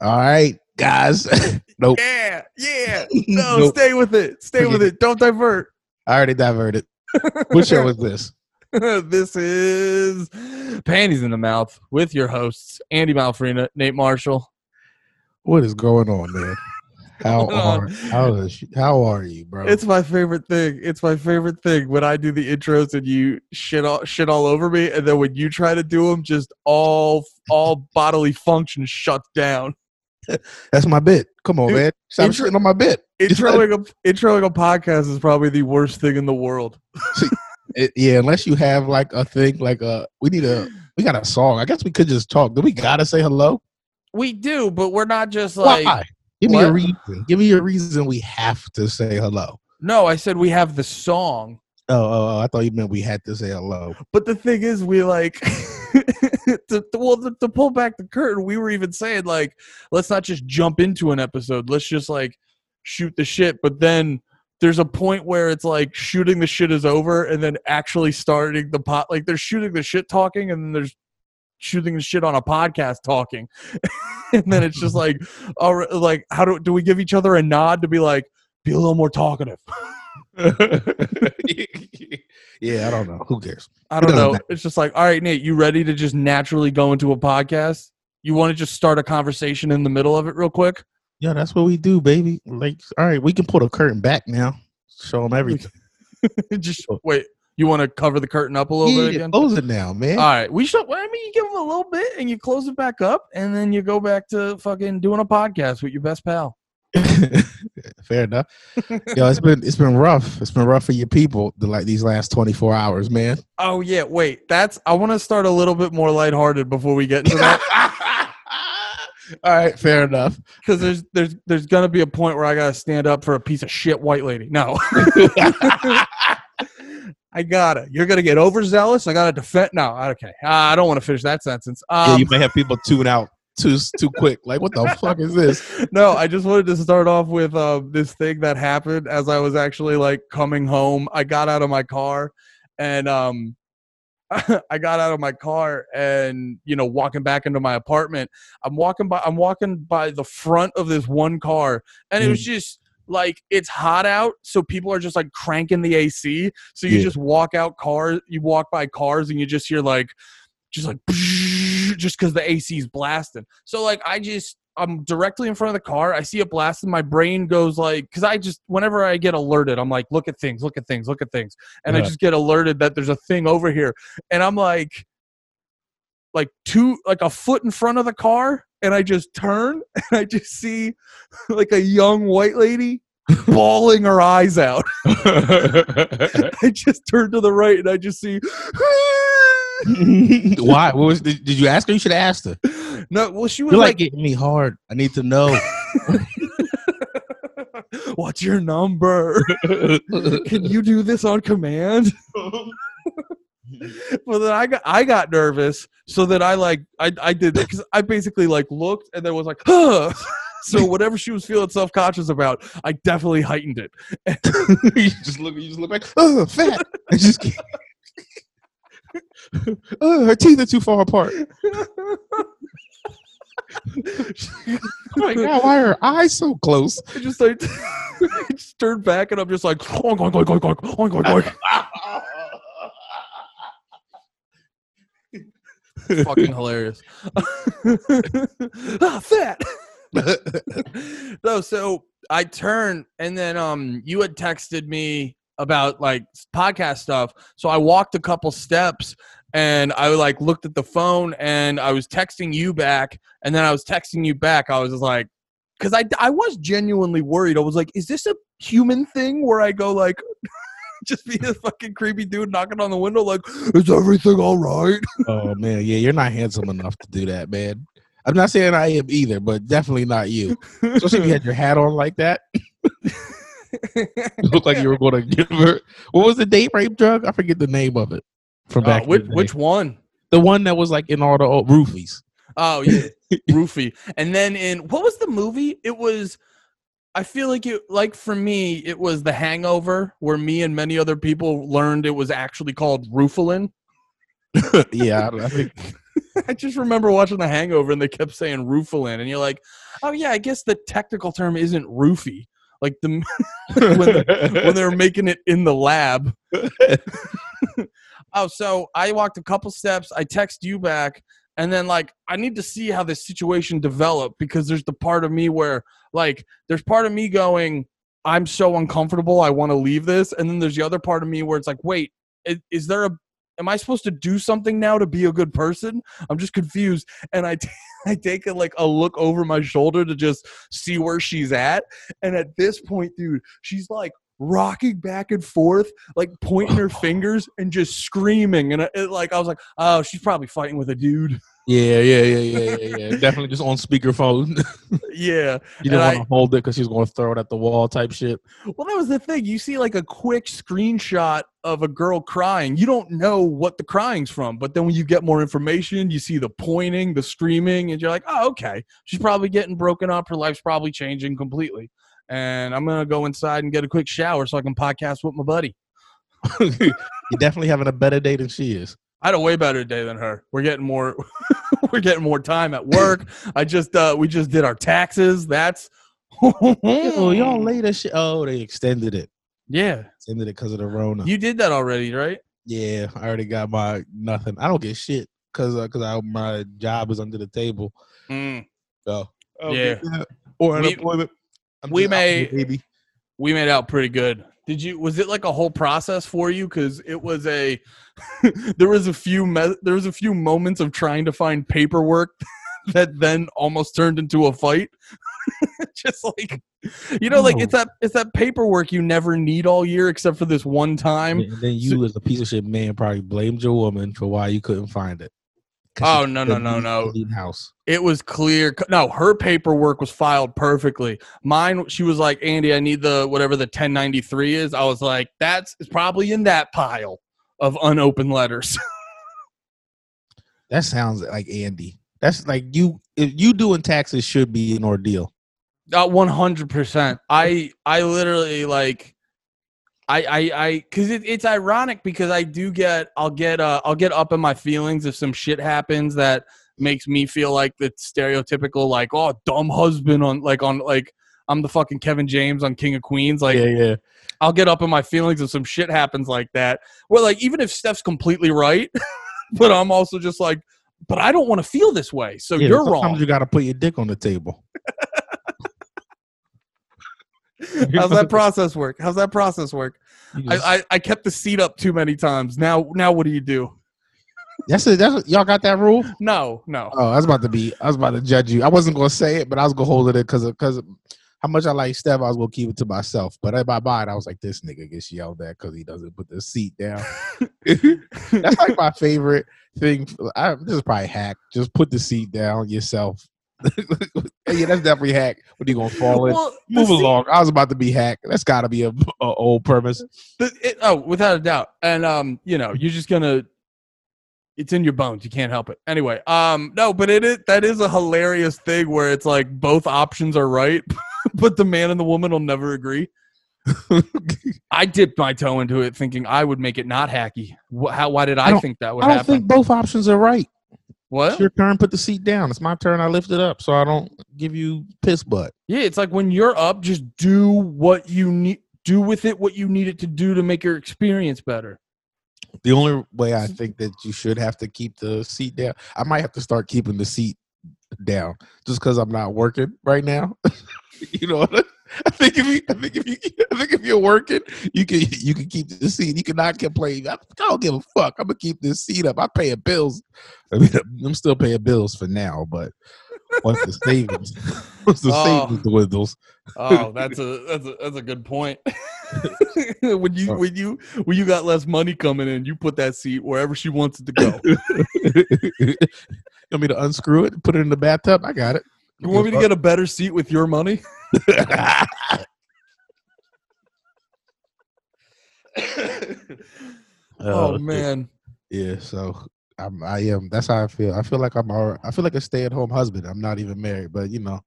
All right, guys. nope. Yeah, yeah. No, Nope. stay with it. Stay with it. Don't divert. I already diverted. What show is this? this is Panties in the Mouth with your hosts, Andy Malfrina, Nate Marshall. What is going on, man? How are how is how are you, bro? It's my favorite thing. It's my favorite thing when I do the intros and you shit all shit all over me, and then when you try to do them, just all all bodily function shuts down. That's my bit. Come on, Dude, man. Stop intro- shitting on my bit. Introing a introing a podcast is probably the worst thing in the world. it- yeah, unless you have like a thing, like a we need a we got a song. I guess we could just talk. Do we gotta say hello? We do, but we're not just like Why? Give me a reason. Give me a reason we have to say hello. no. I said we have the song. Oh, oh, oh, I thought you meant we had to say hello. But the thing is, we like to, well to, to pull back the curtain. We were even saying like, let's not just jump into an episode. Let's just like shoot the shit. But then there's a point where it's like shooting the shit is over, and then actually starting the pot. Like they're shooting the shit talking, and then there's shooting the shit on a podcast talking, and then it's just like, all right, like how do do we give each other a nod to be like, be a little more talkative? yeah, I don't know. Who cares? I don't doesn't know. matter. It's just like, all right, Nate, you ready to just naturally go into a podcast? You want to just start a conversation in the middle of it real quick? Yeah, that's what we do, baby. Like, all right, we can pull the curtain back now. Show them everything. just wait. You want to cover the curtain up a little bit again? close it now, man. All right, we should. well, I mean, you give them a little bit and you close it back up, and then you go back to fucking doing a podcast with your best pal. Fair enough. Yo, it's been it's been rough. It's been rough for your people the like these last twenty four hours, man. Oh yeah, wait. That's. I want to start a little bit more lighthearted before we get into that, All right, fair enough. because there's there's there's gonna be a point where I gotta stand up for a piece of shit white lady. No. I gotta. You're gonna get overzealous. I gotta defend. No, okay. Uh, I don't want to finish that sentence. Um, yeah, you may have people tune out too too quick. Like, what the fuck is this? no, I just wanted to start off with uh, this thing that happened as I was actually like coming home. I got out of my car and um, I got out of my car and you know walking back into my apartment. I'm walking by. I'm walking by the front of this one car, and it was just like it's hot out, so people are just like cranking the AC. So you Yeah. just walk out cars. You walk by cars, and you just hear like just like just because the AC is blasting. So like I just I'm directly in front of the car. I see it blasting. My brain goes like because I just whenever I get alerted, I'm like look at things, look at things, look at things, and I just get alerted that there's a thing over here, and I'm like like two like a foot in front of the car and I just turn and I just see like a young white lady bawling her eyes out. I just turn to the right and I just see Why? What was? Did, did you ask her? You should have asked her. No, well she was You're like like, getting me hard. I need to know. What's your number? Can you do this on command? well then I got I got nervous so that I like I I did because I basically like looked and then was like huh. so whatever she was feeling self conscious about I definitely heightened it you just look. You just look like oh fat. I just. Can't- oh, her teeth are too far apart. Oh my god, why are her eyes so close? I just like I just turned back and I'm just like oink, oink, oink, oink, oink, oink, oink, oink. fucking hilarious ah fat no, so I turned and then um you had texted me about like podcast stuff. So I walked a couple steps and I like looked at the phone and I was texting you back and then I was texting you back. I was just like cuz I I was genuinely worried. I was like is this a human thing where I go like just be a fucking creepy dude knocking on the window like is everything all right? oh man, yeah, you're not handsome enough to do that, man. I'm not saying I am either, but definitely not you. Especially if you had your hat on like that. You look like you were going to give her. What was the date rape drug? I forget the name of it. From Uh, back, in which which one? the one that was like in all the old roofies. Oh yeah, Roofy. And then in what was the movie? It was. I feel like it. Like for me, it was The Hangover, where me and many other people learned it was actually called Roofalin. yeah, I, I think I just remember watching The Hangover and they kept saying roofalin, and you're like, oh yeah, I guess the technical term isn't roofie. Like the when, the, when they were making it in the lab. oh, so I walked a couple steps. I text you back, and then like I need to see how this situation developed because there's the part of me where like there's part of me going, I'm so uncomfortable, I want to leave this, and then there's the other part of me where it's like, wait, is, is there a am I supposed to do something now to be a good person? I'm just confused. And I, t- I take a, like a look over my shoulder to just see where she's at. And at this point, dude, she's like rocking back and forth, like pointing her fingers and just screaming. And it, like I was like, oh, she's probably fighting with a dude. Yeah, yeah, yeah, yeah, yeah, yeah. Definitely just on speakerphone. yeah, you don't want to hold it because she's going to throw it at the wall, type shit. Well, that was the thing. You see like a quick screenshot of a girl crying. You don't know what the crying's from, but then when you get more information, you see the pointing, the screaming, and you're like, oh, okay, she's probably getting broken up. Her life's probably changing completely. And I'm gonna go inside and get a quick shower so I can podcast with my buddy. You're definitely having a better day than she is. I had a way better day than her. We're getting more we're getting more time at work. I just uh we just did our taxes. That's oh, y'all later shit. Oh, they extended it. Yeah. Extended it because of the Rona. You did that already, right? Yeah, I already got my nothing. I don't get shit because uh, cause I, my job is under the table. Mm. So yeah. Or unemployment. we made baby. we made out pretty good. Did you? Was it like a whole process for you? Because it was a. there was a few. Me- there was a few moments of trying to find paperwork that then almost turned into a fight. Just like, you know, like it's that it's that paperwork you never need all year except for this one time. And then you, so, as a piece of shit man, probably blamed your woman for why you couldn't find it. Oh no no no no! House. It was clear. No, her paperwork was filed perfectly. Mine, she was like, "Andy, I need the whatever the 1093 is." I was like, "That's it's probably in that pile of unopened letters." that sounds like Andy. That's like you. If you doing taxes should be an ordeal. Uh, one hundred percent. I I literally like I I I because it, it's ironic because I do get I'll get uh I'll get up in my feelings if some shit happens that makes me feel like the stereotypical like oh dumb husband on like on like I'm the fucking Kevin James on King of Queens like yeah yeah. I'll get up in my feelings if some shit happens like that well like even if Steph's completely right but I'm also just like but I don't want to feel this way so yeah, you're sometimes wrong. you got to put your dick on the table How's that process work? How's that process work? Just, I, I, I kept the seat up too many times. Now now what do you do? That's it. That's y'all got that rule? No, no. Oh, I was about to be. I was about to judge you. I wasn't gonna say it, but I was gonna hold it because because how much I like Steph. I was gonna keep it to myself. But if I buy it, I was like, this nigga gets yelled at because he doesn't put the seat down. That's like my favorite thing. I, this is probably hack. Just put the seat down yourself. yeah, that's definitely hack. What are you gonna fall in? Well, Move along. I was about to be hacked. That's got to be a, a, old premise. The, it, oh, without a doubt. And um, you know, you're just gonna. It's in your bones. You can't help it. Anyway, um, no, but it is that is a hilarious thing where it's like both options are right, but the man and the woman will never agree. I dipped my toe into it, thinking I would make it not hacky. How? Why did I, I think that would I don't happen? think both options are right. What? It's your turn. Put the seat down. It's my turn. I lift it up so I don't give you piss butt. Yeah, it's like when you're up, just do what you need. Do with it what you need it to do to make your experience better. The only way I think that you should have to keep the seat down, I might have to start keeping the seat down just because I'm not working right now. you know, I think if you, I think if you, I think if you're working, you can you can keep the seat. You cannot complain. I, don't give a fuck. I'm gonna keep this seat up. I'm paying bills. I mean, I'm still paying bills for now, but once the savings, once the oh. savings dwindles. oh, that's a that's a that's a good point. when you uh. when you when you got less money coming in, you put that seat wherever she wants it to go. you want me to unscrew it, put it in the bathtub? I got it. You want me to get a better seat with your money? oh man. Yeah, so I'm I am that's how I feel. I feel like I'm all, I feel like a stay at home husband. I'm not even married, but you know,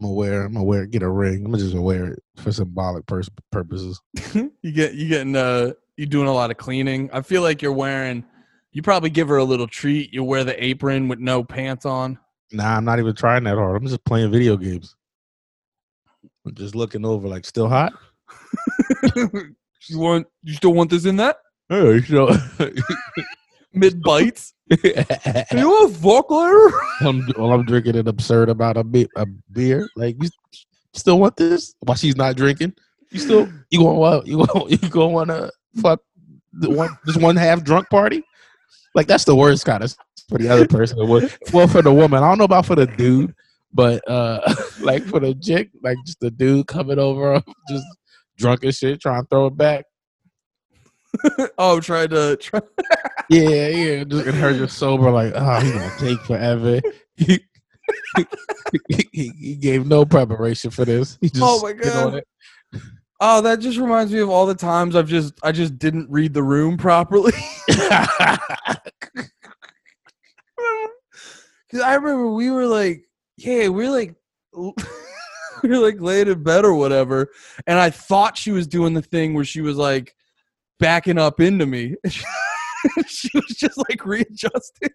I'm aware. I'm aware. Get a ring. I'm just aware it for symbolic pers- purposes. you get you getting uh you doing a lot of cleaning. I feel like you're wearing You probably give her a little treat. You wear the apron with no pants on. Nah, I'm not even trying that hard. I'm just playing video games. I'm just looking over, like, still hot. you want? You still want this in that Hey, know, mid bites? you a fuck later? I'm, while I'm drinking an absurd amount of be- a beer. Like, you still want this? While she's not drinking, you still you going what? You going you going want to fuck the one this one half drunk party? Like that's the worst kind of for the other person. Well, for the woman, I don't know about for the dude, but uh like for the chick, like just the dude coming over, just drunk as shit, trying to throw it back. oh, trying to try. Yeah, yeah. Just, and her just sober, like, oh, he's gonna take forever. He, he, he gave no preparation for this. He just Oh my God. Oh, that just reminds me of all the times I've just I just didn't read the room properly. Cause I remember we were like, yeah, we're like, we're like laid in bed or whatever, and I thought she was doing the thing where she was like backing up into me. she was just like readjusting,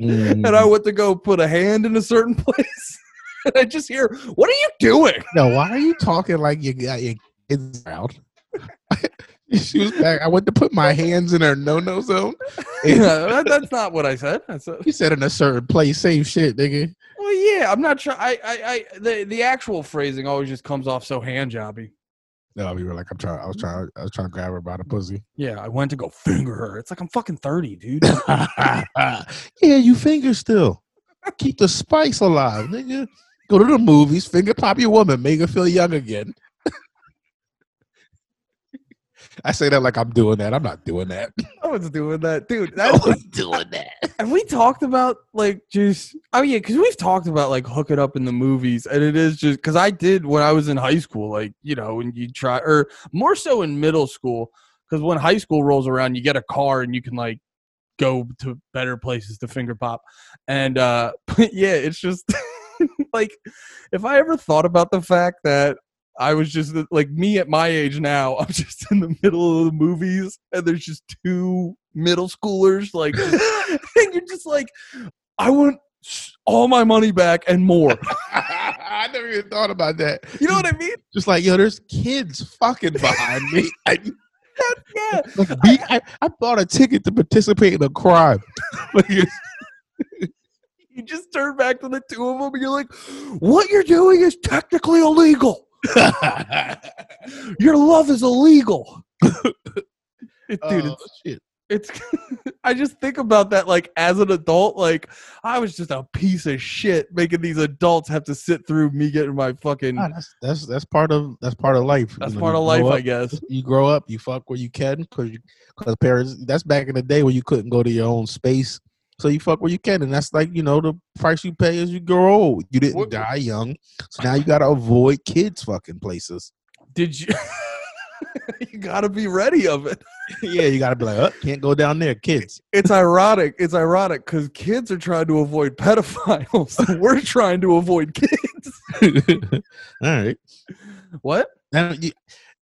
and I Mm. went to go put a hand in a certain place, and I just hear, "What are you doing?" no, why are you talking like you got your kids around? she was back. I went to put my hands in her no no zone. Yeah, that- that's not what I said. I said, You said in a certain place, same shit, nigga. Well, yeah, I'm not sure. I, I, I, the, the actual phrasing always just comes off so hand jobby. No, we were like, I'm trying. I was trying. I was trying to grab her by the pussy. Yeah, I went to go finger her. It's like I'm fucking 30, dude. yeah, you finger still. Keep the spice alive, nigga. Go to the movies, finger pop your woman, make her feel young again. I say that like I'm doing that. I'm not doing that. I was doing that, dude. I That's, was doing that. have we talked about like just? Oh yeah, because we've talked about like hooking up in the movies, and it is just because I did when I was in high school. Like you know, when you try, or more so in middle school, because when high school rolls around, you get a car and you can like go to better places to finger pop, and uh yeah, it's just like if I ever thought about the fact that I was just like me at my age now. I'm just in the middle of the movies, and there's just two middle schoolers. Like, and you're just like, I want all my money back and more. I never even thought about that. You know what I mean? Just like, yo, there's kids fucking behind me. I, Yeah. like, be, I, I bought a ticket to participate in a crime. You just turn back to the two of them, and you're like, what you're doing is technically illegal. Your love is illegal. It- dude, Oh, it's uh, shit. it's I just think about that like as an adult, like I was just a piece of shit making these adults have to sit through me getting my fucking Nah, that's that's that's part of that's part of life. that's You know, part you of life, grow I guess. You grow up, you fuck where you can, because because parents. That's back in the day when you couldn't go to your own space, so you fuck where you can, and that's like you know the price you pay as you grow old. You didn't die young, so now you got to avoid kids fucking places. Did you you gotta be ready of it. yeah, you got to be like, oh, can't go down there, kids. It's ironic. It's ironic because kids are trying to avoid pedophiles. We're trying to avoid kids. All right. What?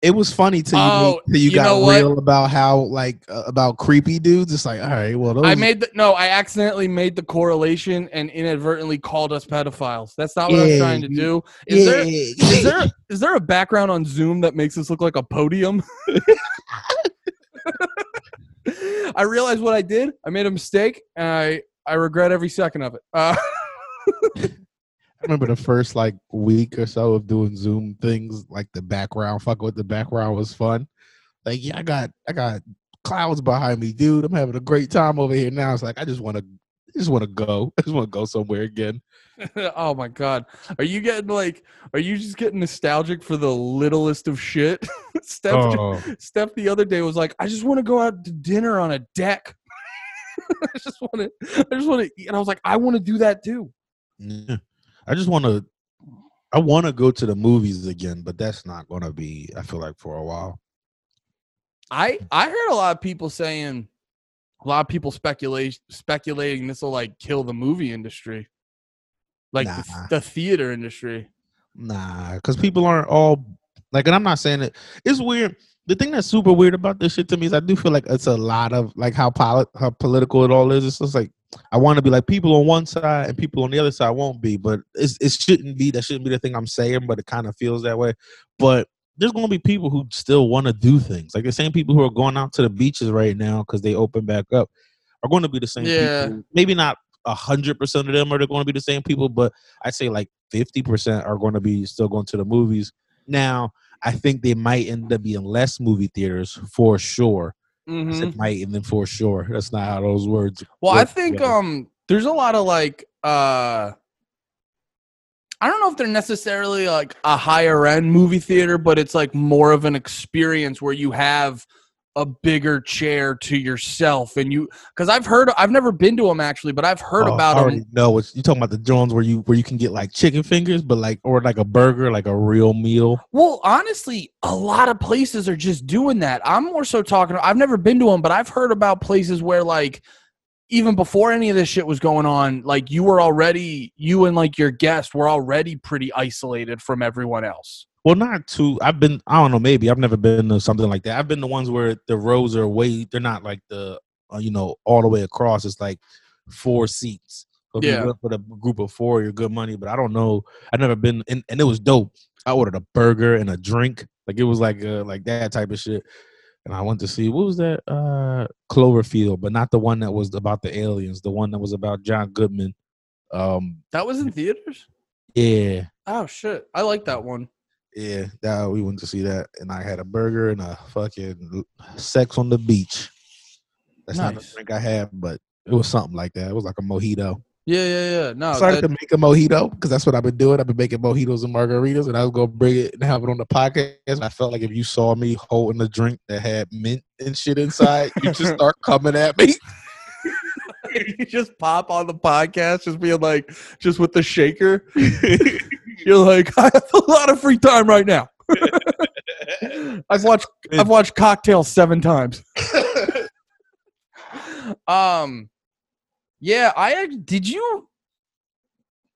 It was funny till you, Oh, till you, you got real about how like uh, about creepy dudes. It's like, all right, well, those I made the no, I accidentally made the correlation and inadvertently called us pedophiles. That's not what I'm trying to do. Is there yeah. is there is there a background on Zoom that makes this look like a podium? I realized what I did. I made a mistake, and I I regret every second of it. Uh, I remember the first like week or so of doing Zoom things, like the background, fucking with the background was fun. Like, yeah, I got I got clouds behind me, dude. I'm having a great time over here now. It's like I just want to I just want to go. I just want to go somewhere again. oh my god, are you getting like? Are you just getting nostalgic for the littlest of shit? Steph, Oh, Steph the other day was like, I just want to go out to dinner on a deck. I just want to. I just want to. And I was like, I want to do that too. yeah. I just want to. I want to go to the movies again, but that's not going to be. I feel like for a while. I I heard a lot of people saying, a lot of people speculate speculating this will like kill the movie industry, like the, Nah. the theater industry. Nah, because people aren't all like, and I'm not saying it. It's weird. the thing that's super weird about this shit to me is I do feel like it's a lot of like how polit- how political it all is. It's just like I want to be like people on one side and people on the other side won't be, but it's, it shouldn't be. That shouldn't be the thing I'm saying, but it kind of feels that way. But there's going to be people who still want to do things. Like the same people who are going out to the beaches right now because they open back up are going to be the same Yeah. people. Maybe not a hundred percent of them are going to be the same people, but I'd say like fifty percent are going to be still going to the movies. Now, I think they might end up being less movie theaters for sure. I Mhm. said might and then for sure. That's not how those words. Well, I think together. um there's a lot of like uh I don't know if they're necessarily like a higher end movie theater, but it's like more of an experience where you have a bigger chair to yourself and you because I've heard I've never been to them actually, but I've heard Oh, about I them. know it's you talking about the Jones where you where you can get like chicken fingers, but like or like a burger, like a real meal. Well, honestly, a lot of places are just doing that. I'm more so talking. I've never been to them, but I've heard about places where like even before any of this shit was going on, like you were already you and like your guest were already pretty isolated from everyone else. Well, not too. I've been. I don't know. Maybe I've never been to something like that. I've been to ones where the rows are way. They're not like the uh, you know all the way across. It's like four seats. If Yeah. for the group of four, you're good money. But I don't know. I've never been, and, and it was dope. I ordered a burger and a drink. Like it was like uh, like that type of shit. And I went to see what was that uh Cloverfield, but not the one that was about the aliens. The one that was about John Goodman. Um, That was in theaters. yeah. Oh shit, I like that one. Yeah, that we went to see that, and I had a burger and a fucking sex on the beach. That's not Nice. the drink I had, but it was something like that. It was like a mojito. Yeah, yeah, yeah. No, I started that- to make a mojito because that's what I've been doing. I've been making mojitos and margaritas, and I was gonna bring it and have it on the podcast. And I felt like if you saw me holding a drink that had mint and shit inside, you just start coming at me. you just pop on the podcast, just being like, just with the shaker. You're like, I have a lot of free time right now. I've watched I've watched Cocktail seven times. um, yeah, I did you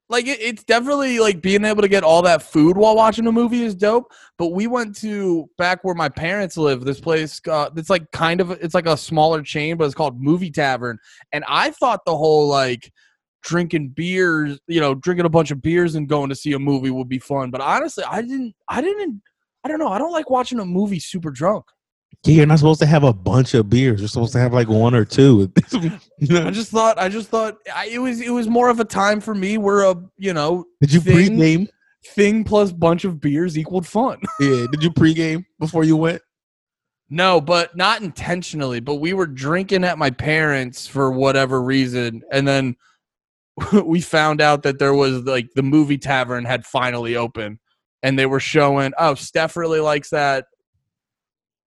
like it, it's definitely like being able to get all that food while watching a movie is dope. But we went to back where my parents live. This place, uh, it's like kind of it's like a smaller chain, but it's called Movie Tavern. And I thought the whole like drinking beers, you know, drinking a bunch of beers and going to see a movie would be fun. But honestly, I didn't. I didn't. I don't know. I don't like watching a movie super drunk. Yeah, you're not supposed to have a bunch of beers. You're supposed to have like one or two. You I just thought. I just thought I, it was. It was more of a time for me where a you know Did you thing- pregame? thing plus bunch of beers equaled fun. Yeah. Did you pregame before you went? No, but not intentionally. But we were drinking at my parents for whatever reason, and then we found out that there was like the movie tavern had finally opened, and they were showing. Oh, Steph really likes that.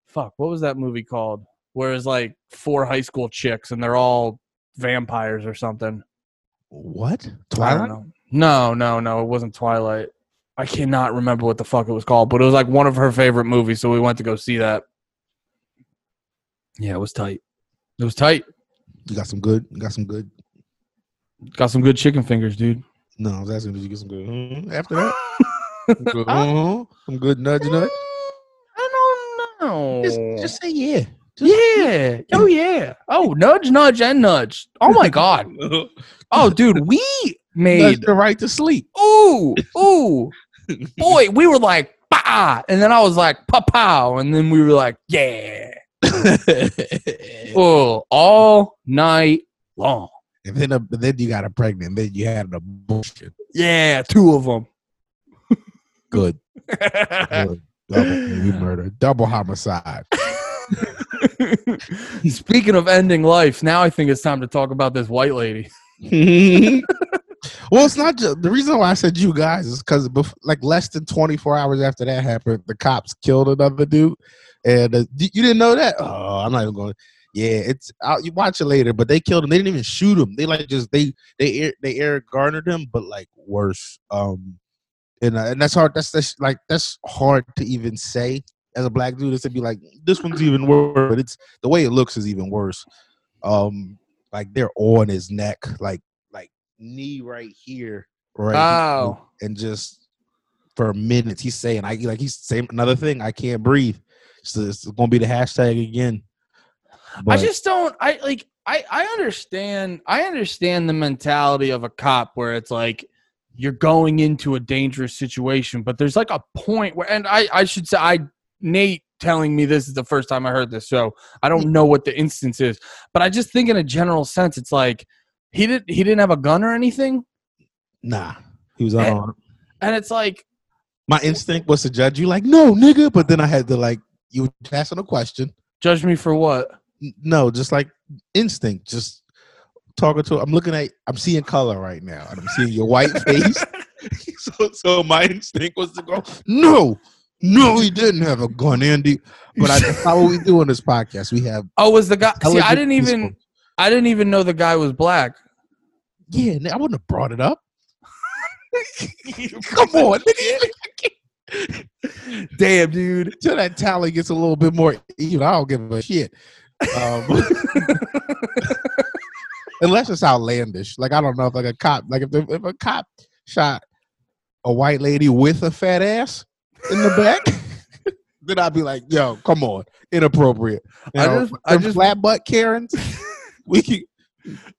Fuck, what was that movie called? Where it's like four high school chicks and they're all vampires or something. What? I don't Twilight? know. No, no, no. It wasn't Twilight. I cannot remember what the fuck it was called, but it was like one of her favorite movies, so we went to go see that. Yeah, it was tight. It was tight. You got some good. You got some good. Got some good chicken fingers, dude. No, I was asking, did you get some good? mhm, After that, Some good, mhm, some good nudge nudge. I don't know. Just, just say yeah. Just, yeah. Oh yeah. Oh, nudge, nudge, and nudge. Oh my god. Oh, dude, we nudge made. the right to sleep. Ooh, ooh, boy. We were like, bah, and then I was like, pa pow, and then we were like, yeah. Oh, all night long. And then, uh, then you got a pregnant. Then you had an abortion. Yeah, two of them. Good. good. Double murder. Double homicide. Speaking of ending life, now I think it's time to talk about this white lady. well, it's not just the reason why I said you guys is because like less than 24 hours after that happened, the cops killed another dude. And uh, you didn't know that? Oh, I'm not even going. Yeah, it's out. You watch it later, but they killed him. They didn't even shoot him. They like just they they air, they air garnered him, but like worse. Um, and uh, and that's hard. That's that's like that's hard to even say as a black dude. Is to be like this one's even worse. But it's the way it looks is even worse. Um, like they're on his neck, like like knee right here, right, here, Oh. and just for minutes he's saying I like he's saying another thing. I can't breathe. It's, it's gonna be the hashtag again. I just don't. I like. I I understand. I understand the mentality of a cop where it's like you're going into a dangerous situation, but there's like a point where, and I I should say, I Nate telling me this is the first time I heard this, so I don't know what the instance is, but I just think in a general sense, it's like he did he didn't have a gun or anything, nah, he was unarmed. and it's like My instinct was to judge you, like, no, nigga. But then I had to like, you were asking a question. judge me for what? No, just like instinct, just talking to. I'm looking at. I'm seeing color right now, and I'm seeing your white face. so, so my instinct was to go, no, no, he didn't have a gun, Andy. But I, that's not what we do on this podcast. We have. Oh, was the guy? See, I didn't even people. I didn't even know the guy was black. Yeah, I wouldn't have brought it up. Come on. Damn, dude. Until that tally gets a little bit more even, I don't give a shit. Um, unless it's outlandish. Like I don't know if like a cop, like if the, if a cop shot a white lady with a fat ass in the back, then I'd be like, "Yo, come on, inappropriate." You I know, just- I just- flat butt Karens. we can,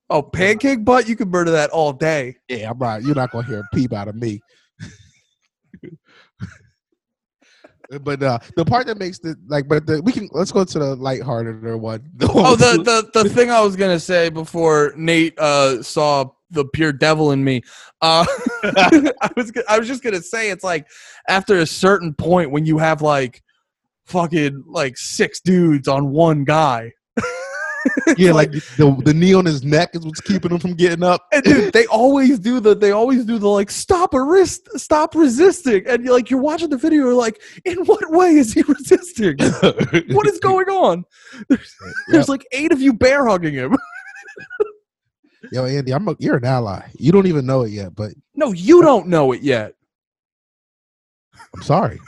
Oh, pancake butt, you can murder that all day. yeah, I'm right. You're not gonna hear a peep out of me. But uh the part that makes the like, but the we can let's go to the lighthearted one. Oh, the, the the thing I was gonna say before Nate uh saw the pure devil in me. Uh I was I was just gonna say it's like after a certain point when you have like fucking like six dudes on one guy. yeah, like the the knee on his neck is what's keeping him from getting up. And dude, they always do the they always do the like stop a wrist, stop resisting. And you're like you're watching the video, you're like, in what way is he resisting? what is going on? There's, there's like eight of you bear hugging him. Yo, Andy, I'm a, you're an ally. You don't even know it yet, but No, you don't know it yet. I'm sorry.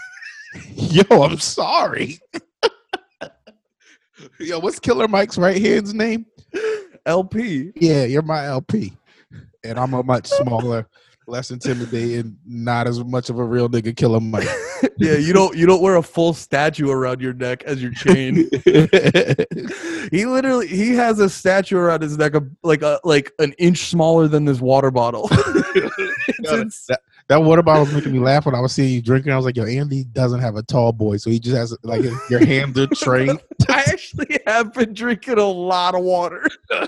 Yo, I'm sorry. Yo, what's Killer Mike's right hand's name? El-P. Yeah, you're my El-P. And I'm a much smaller, less intimidating, not as much of a real nigga Killer Mike. Yeah, you don't you don't wear a full statue around your neck as your chain. he literally he has a statue around his neck of like a like an inch smaller than this water bottle. It's ins- that, that water bottle was making me laugh when I was seeing you drinking. I was like, yo, Andy doesn't have a tall boy, so he just has like your hands are trained. I actually have been drinking a lot of water.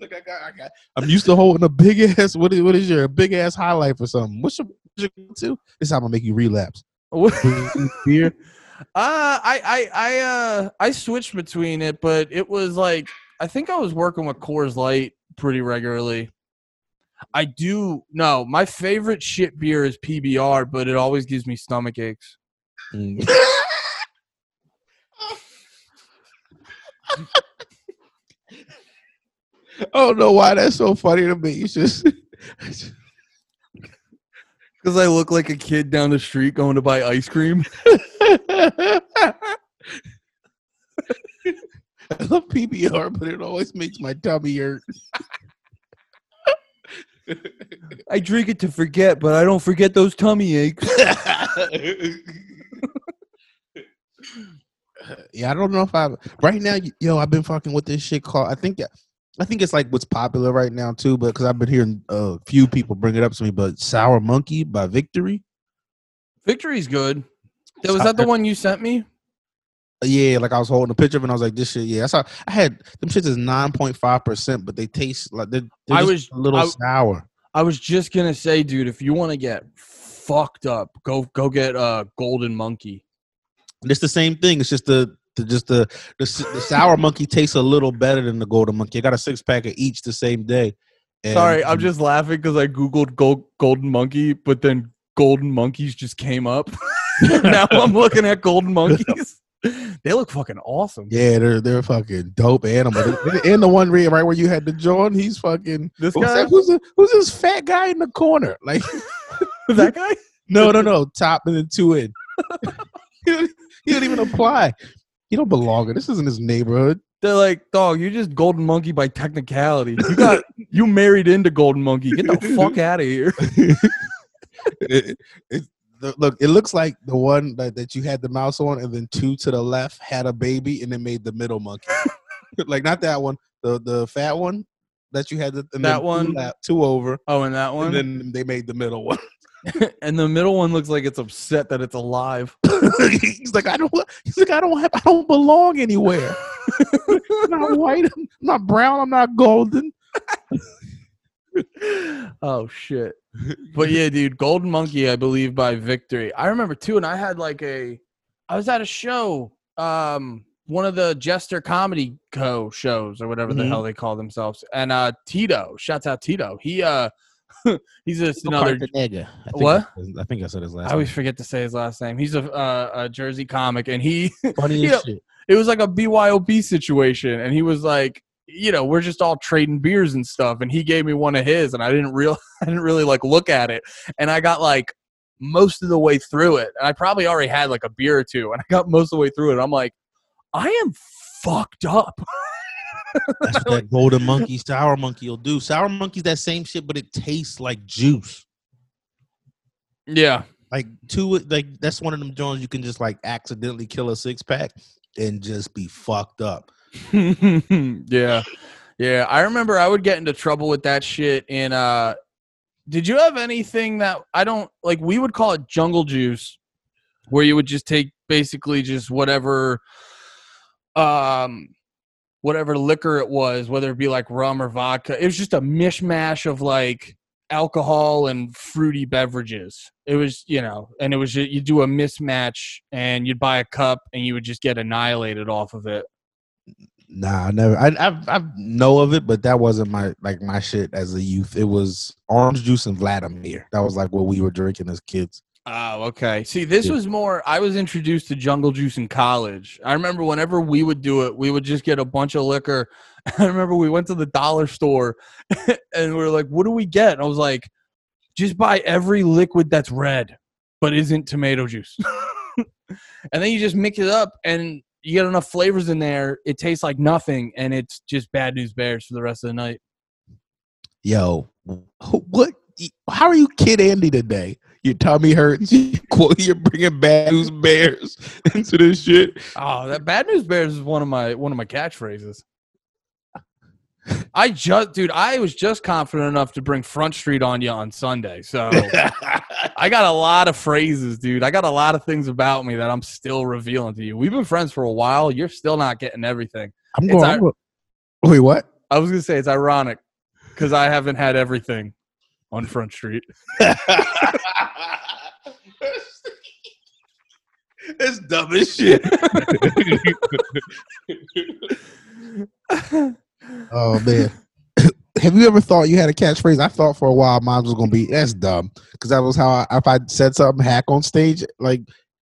Like I got, I got, I'm used to holding a big ass. What is, what is your big ass highlight for something? What's your, what's your to? This time I'm gonna make you relapse. Beer. Uh, I, I, I, uh, I switched between it, but it was like I think I was working with Coors Light pretty regularly. I do no, my favorite shit beer is PBR, but it always gives me stomach aches. Mm. I don't know why that's so funny to me. It's just Because I look like a kid down the street going to buy ice cream. I love PBR, but it always makes my tummy hurt. I drink it to forget, but I don't forget those tummy aches. yeah, I don't know if I right now. Yo, I've been fucking with this shit called. I think, I think it's like what's popular right now too. But because I've been hearing a few people bring it up to me, but Sour Monkey by Victory. Victory's good. That was that the one you sent me? Yeah, like I was holding a picture of it and I was like, this shit, yeah. That's how I had them shits is nine point five percent, but they taste like they're, they're I was- a little I- sour. I was just gonna say, dude, if you want to get fucked up, go go get uh Golden Monkey. It's the same thing. It's just the, the just the, the the sour monkey tastes a little better than the golden monkey. I got a six pack of each the same day. And- Sorry, I'm just laughing because I googled gold, Golden Monkey, but then Golden Monkeys just came up. now I'm looking at Golden Monkeys. They look fucking awesome. yeah, they're they're fucking dope animals. and, the one right where you had the John, he's fucking. This Who's, guy, that, who's, who's this fat guy in the corner? Like that guy. no, no, no, top and then two in. he, don't even apply. He don't belong. This isn't his neighborhood. They're like, dog, you're just Golden Monkey by technicality. You got you married into Golden Monkey. Get the fuck out of here. It- it- the, look, it looks like the one that, that you had the mouse on, and then two to the left had a baby, and it made the middle monkey. like not that one, the the fat one that you had. The, and That then two one? left- two over, Oh, and that one. and then they made the middle one. and the middle one looks like it's upset that it's alive. he's like, I don't. He's like, I don't have. I don't belong anywhere. I'm not white. I'm not brown. I'm not golden. oh shit. But yeah, dude, Golden Monkey, I believe by Victory. I remember too, and I had like a I was at a show, um, one of the Jester Comedy Co shows or whatever the Mhm. hell they call themselves. And uh Tito, shouts out Tito. He uh he's just another I think What? I, I think I said his last. I always forget to say his last name. He's a uh, a Jersey comic and he. Funny you know, shit. it was like a BYOB situation, and he was like, you know, we're just all trading beers and stuff, and he gave me one of his, and I didn't real, I didn't really like look at it, and I got like most of the way through it, and I probably already had like a beer or two, and I got most of the way through it. and I'm like, I am fucked up. That's what that golden monkey, sour monkey will do. Sour monkey's that same shit, but it tastes like juice. Yeah, Like two, like that's one of them joints you can just like accidentally kill a six pack and just be fucked up. yeah, yeah. I remember I would get into trouble with that shit. In uh, did you have anything that I don't like? We would call it jungle juice, where you would just take basically just whatever, um, whatever liquor it was, whether it be like rum or vodka. It was just a mishmash of like alcohol and fruity beverages. It was, you know, and it was you do a mismatch and you'd buy a cup and you would just get annihilated off of it. Nah, I never. I I've know of it, but that wasn't my like my shit as a youth. It was orange juice and Vladimir. That was like what we were drinking as kids. Oh, okay. See, this was more. I was introduced to jungle juice in college. I remember whenever we would do it, we would just get a bunch of liquor. I remember we went to the dollar store and we were like, "What do we get?" And I was like, "Just buy every liquid that's red, but isn't tomato juice." and then you just mix it up, and you get enough flavors in there. It tastes like nothing, and it's just bad news bears for the rest of the night. Yo, what? How are you, Kid Andy, today? Your tummy hurts. You- You're bringing bad news bears into this shit. Oh, that bad news bears is one of my one of my catchphrases. I just, dude, I was just confident enough to bring Front Street on you on Sunday, so I got a lot of phrases, dude. I got a lot of things about me that I'm still revealing to you. We've been friends for a while. You're still not getting everything. I'm It's going. our- I'm going- Wait, what? I was gonna say it's ironic because I haven't had everything on Front Street. It's dumb as shit. oh man. Have you ever thought you had a catchphrase? I thought for a while mine was gonna be that's dumb because that was how I, if I said something hack on stage like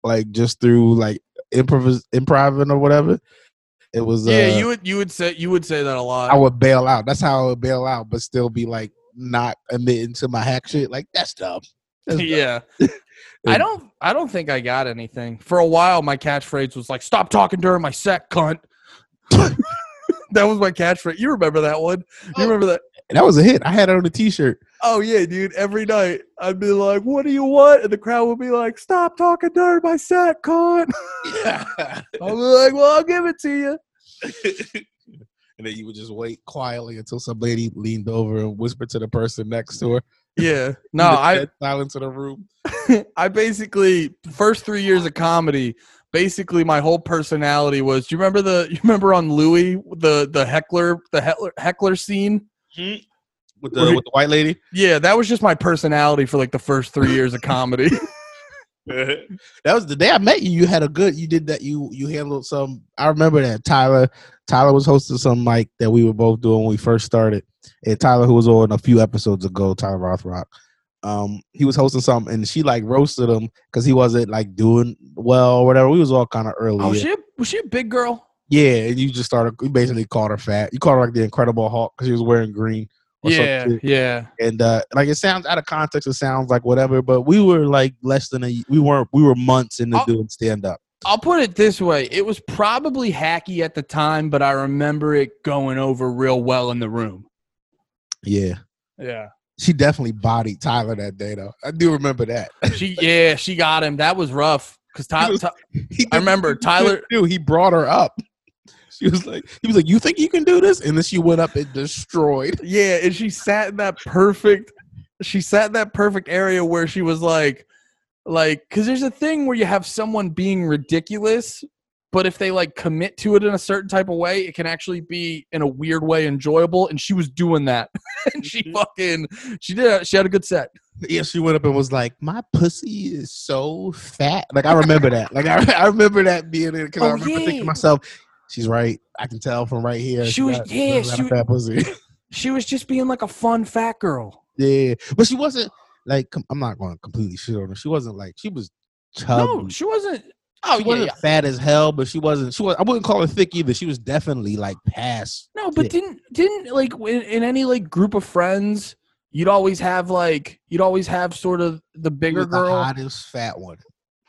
like just through like improv improving or whatever, it was yeah, uh, you would you would say you would say that a lot. I would bail out. That's how I would bail out, but still be like not admitting to my hack shit. Like that's dumb. That's dumb. yeah. I don't I don't think I got anything. For a while my catchphrase was like stop talking during my set, cunt. that was my catchphrase. You remember that one? You oh. remember that? That was a hit. I had it on a t-shirt. Oh yeah, dude. Every night I'd be like, "What do you want?" And the crowd would be like, "Stop talking during my set, cunt." I'd be like, "Well, I'll give it to you." and then you would just wait quietly until somebody leaned over and whispered to the person next to her. Yeah. No, I dead silence in the room. I basically first three years of comedy. Basically, my whole personality was. Do you remember the? You remember on Louie the the heckler the heckler heckler scene? Hmm? With the you- with the white lady. Yeah, that was just my personality for like the first three years of comedy. that was the day I met you. You had a good. You did that. You you handled some. I remember that Tyler. Tyler was hosting some mic that we were both doing when we first started. And Tyler, who was on a few episodes ago, Tyler Rothrock, um, he was hosting something, and she like roasted him because he wasn't like doing well or whatever. We was all kind of early. oh, she a, was she a big girl? Yeah, and you just started. You basically called her fat. You called her like the Incredible Hulk because she was wearing green. or Yeah, yeah. and uh, like it sounds out of context. It sounds like whatever, but we were like less than a. We weren't. We were months into I'll- doing stand up. I'll put it this way: it was probably hacky at the time, but I remember it going over real well in the room. Yeah, Yeah. She definitely bodied Tyler that day, though. I do remember that. She yeah, she got him. That was rough because Tyler. I remember Tyler- Dude, he brought her up. She was like, he was like, "You think you can do this?" And then she went up and destroyed. Yeah, and she sat in that perfect. She sat in that perfect area where she was like, like, because there's a thing where you have someone being ridiculous, but if they like commit to it in a certain type of way, it can actually be in a weird way enjoyable. And she was doing that, and she mm-hmm. fucking, she did. She had a good set. Yeah, she went up and was like, "My pussy is so fat." Like I remember that. Like I, I remember that being in because I Oh, remember yeah. thinking to myself, "She's right. I can tell from right here." She was- got- yeah, got she was- fat pussy. She was just being like a fun fat girl. yeah, but she wasn't like. I'm not going to completely shit on her. She wasn't like she was chubby. No, she wasn't. Oh she yeah, wasn't yeah. fat as hell, but she wasn't. She was. I wouldn't call her thick either. She was definitely like past. No, but Yeah. didn't didn't like in, in any like group of friends, you'd always have like you'd always have sort of the bigger the girl. hottest fat one.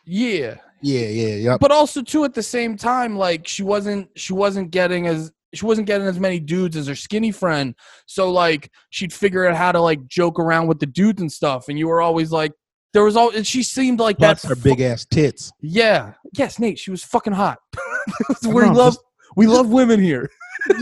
Yeah, Yeah, yeah, yep. but also too at the same time, like she wasn't she wasn't getting as she wasn't getting as many dudes as her skinny friend. So like she'd figure out how to like joke around with the dudes and stuff, and you were always like. There was all. and She seemed like Plus that. her big ass tits. Yeah. Yes, Nate. She was fucking hot. We love just- we love women here.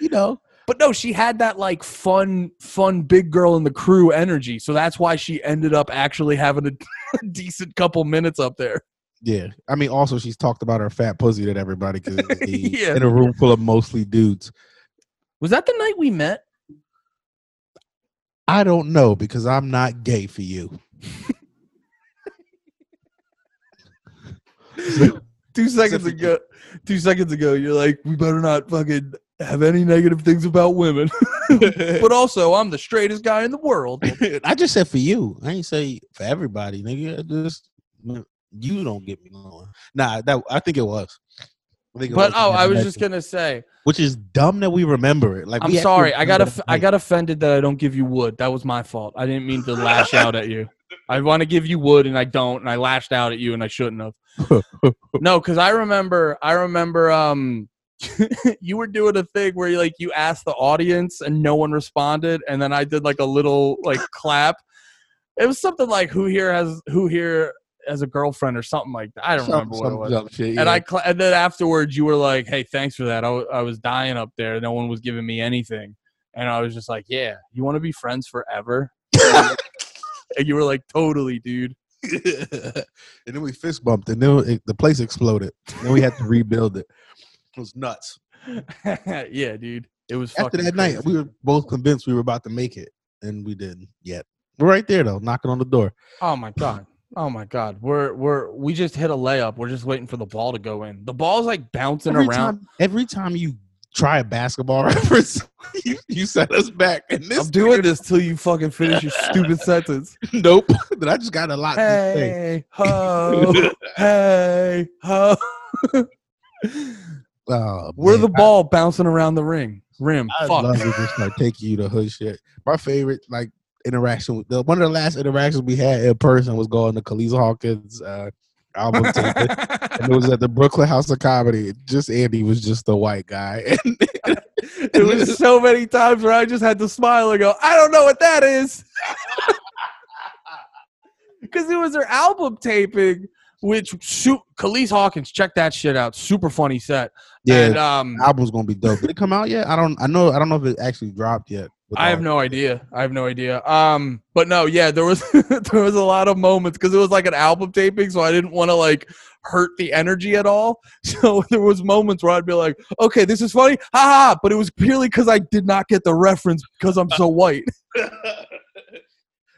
You know. But no, she had that like fun, fun big girl in the crew energy. So that's why she ended up actually having a decent couple minutes up there. Yeah, I mean, also she's talked about her fat pussy to everybody because Yeah. in a room full of mostly dudes. Was that the night we met? I don't know because I'm not gay for you. Two seconds ago, two seconds ago, you're like, we better not fucking have any negative things about women. but also, I'm the straightest guy in the world. I just said for you. I ain't say for everybody, nigga. I Just you don't get me going. Nah, that I think it was. Think it But was oh, I was just gonna say, which is dumb that we remember it. Like I'm sorry. I got the I got offended that I don't give you wood. That was my fault. I didn't mean to lash out at you. I want to give you wood and I don't, and I lashed out at you and I shouldn't have. no, because I remember, I remember, um, you were doing a thing where you like you asked the audience and no one responded, and then I did like a little like clap. It was something like who here has who here has a girlfriend or something like that. I don't Some- remember what it was. shit, And. I cla and then afterwards you were like, "Hey, thanks for that. I I was dying up there. No one was giving me anything." And I was just like, "Yeah, you want to be friends forever?" and you were like, "Totally, dude." and then we fist bumped, and then it, the place exploded. Then we had to rebuild it. It was nuts. yeah, dude. It was After that night, we were both convinced we were about to make it, and we didn't yet. We're right there though, knocking on the door. Oh my god. Oh my god. We're we're we just hit a layup. We're just waiting for the ball to go in. The ball's like bouncing Every around. time, every time you try a basketball reference, you, you set us back. And this I'm doing this till you fucking finish your stupid sentence. Nope. But I just got a lot to say. Hey ho, hey ho. Oh, We're man, the ball bouncing around the ring rim. I, I Fuck. love to just start taking you to hood shit. My favorite like interaction with the one of the last interactions we had in person was going to Calise Hawkins uh, album taping. and it was at the Brooklyn House of Comedy. Just Andy was just a white guy. And It was so many times where I just had to smile and go, I don't know what that is. Because it was her album taping, which shoot Calise Hawkins, check that shit out. Super funny set. yeah, And um, album's gonna be dope. Did it come out yet? I don't. I know. I don't know if it actually dropped yet. I have no idea. I have no idea. Um, but no, yeah, there was there was a lot of moments because it was like an album taping, so I didn't want to like hurt the energy at all. So there was moments where I'd be like, "Okay, this is funny," ha ha, but it was purely because I did not get the reference because I'm so white.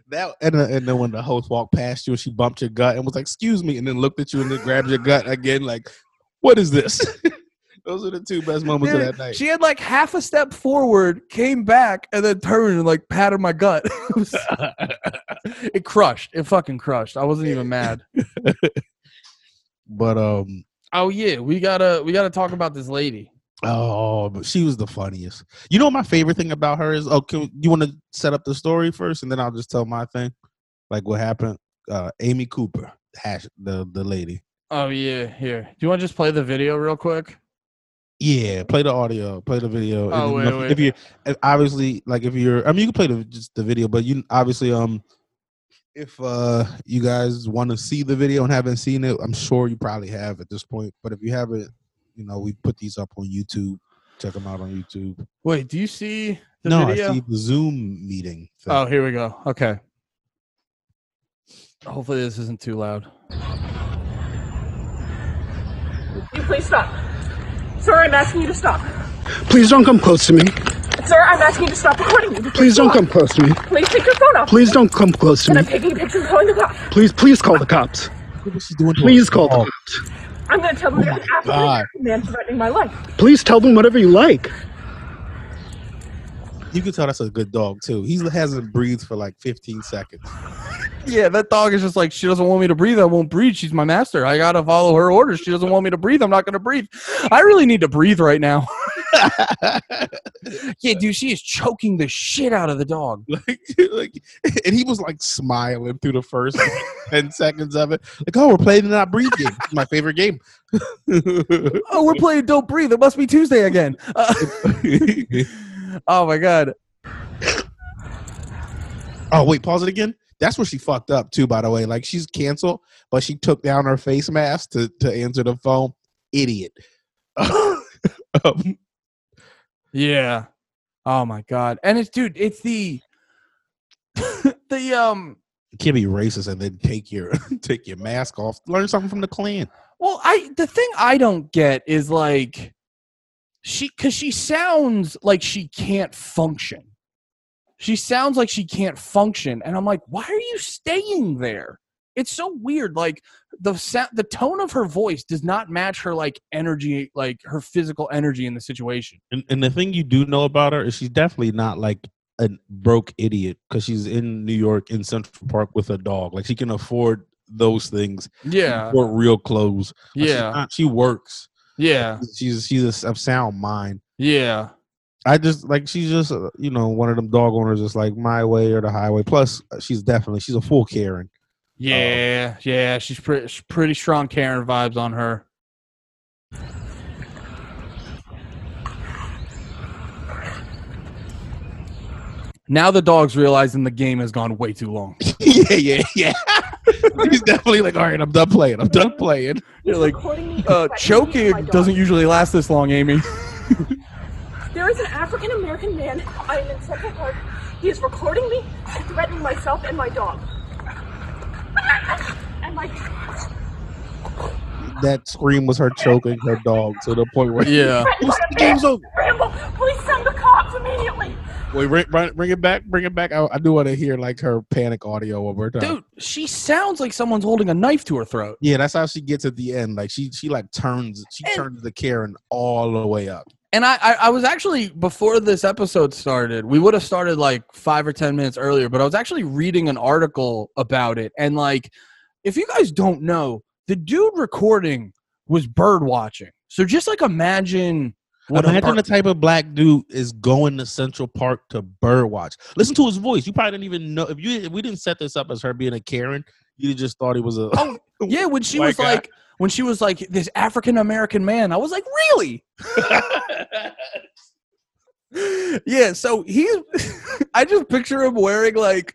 that and, uh, and then when the host walked past you and she bumped your gut and was like, "Excuse me," and then looked at you and then grabbed your gut again, like, "What is this?" Those are the two best moments Dude, of that night. She had like half a step forward, came back, and then turned and like patted my gut. it, was, it crushed. It fucking crushed. I wasn't even mad. but um, Oh yeah, we gotta we gotta talk about this lady. oh, but she was the funniest. You know, what my favorite thing about her is. Oh, can, you want to set up the story first, and then I'll just tell my thing, like what happened. Uh, Amy Cooper, hash the the lady. Oh yeah, here. Do you want to just play the video real quick? Yeah, play the audio, play the video. Oh, wait, if, wait. if you if obviously like if you're, I mean, you can play the just the video, but you obviously um, if uh you guys want to see the video and haven't seen it, I'm sure you probably have at this point. But if you haven't, you know, we put these up on YouTube. Check them out on YouTube. Wait, do you see the no, video? I see the Zoom meeting. Thing. Oh, here we go. Okay. Hopefully this isn't too loud. You please stop. Sir, I'm asking you to stop. Please don't come close to me. Sir, I'm asking you to stop recording me. Please don't come close to me. Please take your phone off. Please don't come close to And I'm taking a picture and calling the cops. Please, please call the cops. Look what doing Please call the cops. I'm going to tell them there's an African man threatening my life. Please tell them whatever you like. You can tell that's a good dog too. He hasn't breathed for like 15 seconds. Yeah, that dog is just like she doesn't want me to breathe. I won't breathe. She's my master. I gotta follow her orders. She doesn't want me to breathe. I'm not gonna breathe. I really need to breathe right now. yeah, dude, she is choking the shit out of the dog. like, like, and he was like smiling through the first 10 seconds of it. Like, oh, we're playing the not breathe game. It's my favorite game. Oh, we're playing Don't Breathe. It must be Tuesday again. Uh, oh my god. oh, wait, pause it again. That's where she fucked up too, by the way. Like she's canceled, but she took down her face mask to, to answer the phone. Idiot. Um, Yeah. Oh my god. And it's dude, it's the the um you can't be racist and then take your take your mask off. Learn something from the Klan. well, I the thing I don't get is like she cuz she sounds like she can't function. She sounds like she can't function and I'm like, "Why are you staying there?" It's so weird like the sa- the tone of her voice does not match her like energy like her physical energy in the situation. And, and the thing you do know about her is she's definitely not like a broke idiot because she's in New York in Central Park with a dog. Like she can afford those things. Yeah. afford real clothes. Like, Yeah. not- she works. Yeah. She's she's a of sound mind. Yeah. I just like she's just uh, you know one of them dog owners, just like my way or the highway. Plus, uh, she's definitely she's a full Karen. Yeah, yeah, she's pretty pretty strong Karen vibes on her. Now the dog's realizing the game has gone way too long. yeah, yeah, yeah. he's definitely like, all right, I'm done playing. I'm done playing. You're like, recording me and uh, threatening me and choking doesn't usually last this long, Amy. There is an African American man. I am in Central Park. He is recording me and threatening myself and my dog. And my That scream was her choking her dog to the point where Yeah. threatened by the game's over. Ramble, please send the cops immediately. Wait, bring, bring, bring it back, bring it back. I, I do want to hear like her panic audio one more time. Dude, she sounds like someone's holding a knife to her throat. Yeah, that's how she gets at the end. Like she she like turns she And- turns the Karen all the way up. And I, I, I was actually before this episode started, we would have started like five or ten minutes earlier, but I was actually reading an article about it. And like, if you guys don't know, the dude recording was bird watching. So just like imagine what a Imagine the type of black dude is going to Central Park to bird watch. Listen to his voice. You probably didn't even know if you if we didn't set this up as her being a Karen. You just thought he was a. Oh, yeah, when she was guy. like when she was like this African American man, I was like, really? yeah, so he's I just picture him wearing like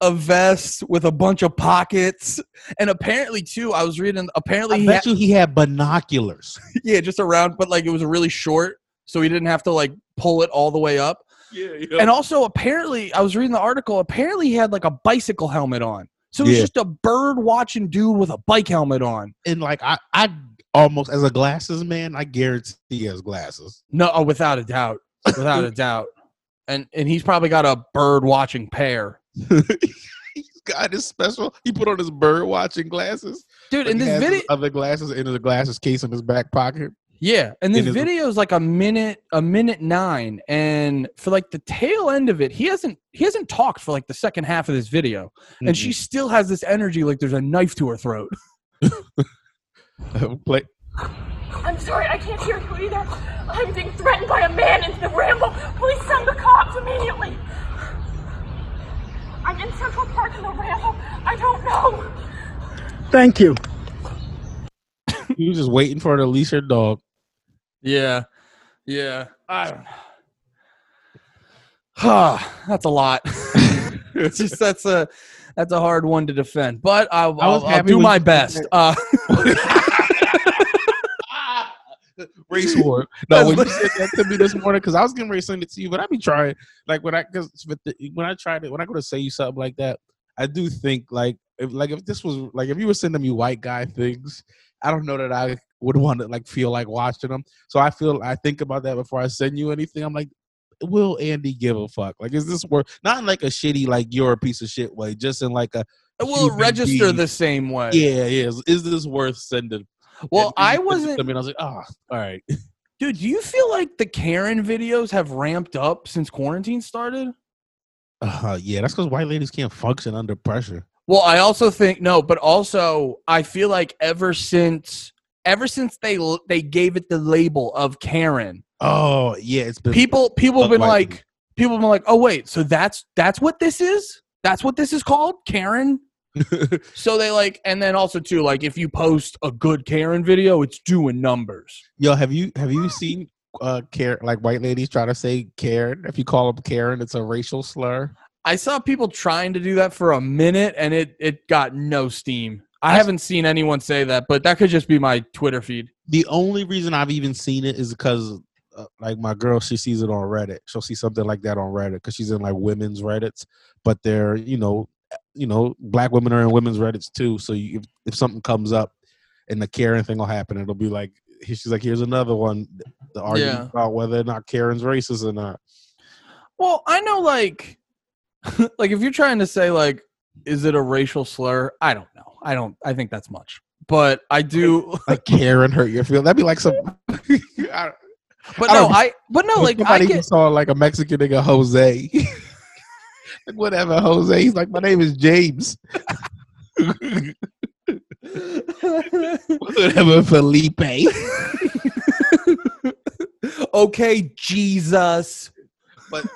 a vest with a bunch of pockets. And apparently too, I was reading apparently I he bet had, you he had binoculars. yeah, just around, but like it was really short, so he didn't have to like pull it all the way up. Yeah, And also apparently I was reading the article, apparently he had like a bicycle helmet on. So he's Yeah. just a bird watching dude with a bike helmet on. and like I, I almost as a glasses man, I guarantee he has glasses. No, oh, without a doubt. Without a doubt. And and he's probably got a bird watching pair. He's got his special. He put on his bird watching glasses. Dude, in this video other glasses in the glasses case in his back pocket. Yeah, and this in video is like a minute a minute 9 and for like the tail end of it, he hasn't he hasn't talked for like the second half of this video. And she still has this energy like there's a knife to her throat. play. I'm sorry, I can't hear you either. I'm being threatened by a man in the ramble. Please send the cops immediately. I'm in Central Park in the ramble. I don't know. Thank you. He was just waiting for her to leash her dog. Yeah. Yeah, I don't know. that's a lot. it's just that's a that's a hard one to defend, but I'll, I I'll, I'll do my best. Uh, race war. No, when you said that to me this morning, because I was getting ready to send it to you, but I be trying like when I because when I tried it when I go to say you something like that, I do think like if like if this was like if you were sending me white guy things, I don't know that I would want to like feel like watching them. So I feel I think about that before I send you anything. I'm like. Will Andy give a fuck? Like, is this worth not in like a shitty, like you're a piece of shit way, just in like a it will register the same way. yeah, yeah. Is, is this worth sending? Well, I you sent it wasn't. to me and I was like, oh, all right. Dude, do you feel like the Karen videos have ramped up since quarantine started? Uh, yeah, that's because white ladies can't function under pressure. Well, I also think no, but also I feel like ever since ever since they they gave it the label of Karen, Oh, yeah, it's been people people have been like people. people have been like, "Oh wait, so that's that's what this is? That's what this is called? Karen?" so they like and then also too like if you post a good Karen video, it's doing numbers. Yo, have you have you seen uh Karen like white ladies try to say Karen? If you call them Karen, it's a racial slur. I saw people trying to do that for a minute and it it got no steam. I haven't seen anyone say that, but that could just be my Twitter feed. The only reason I've even seen it is because uh, like my girl, she sees it on Reddit. She'll see something like that on Reddit because she's in like women's Reddits, but they're you know, you know, black women are in women's Reddits too. So you, if if something comes up and the Karen thing will happen, it'll be like she's like, here's another one. The argument Yeah. about whether or not Karen's racist or not. Well, I know like like if you're trying to say like is it a racial slur? I don't know. I don't I think that's much. But I do Like Karen hurt your feelings. That'd be like some. I, but I no, I but no, like I get saw like a Mexican nigga Jose. like whatever, Jose. He's like, my name is James. whatever, Felipe. okay, Jesus. But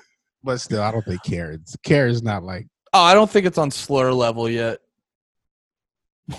but still, I don't think Karen's. Karen's not like. Oh, I don't think it's on slur level yet.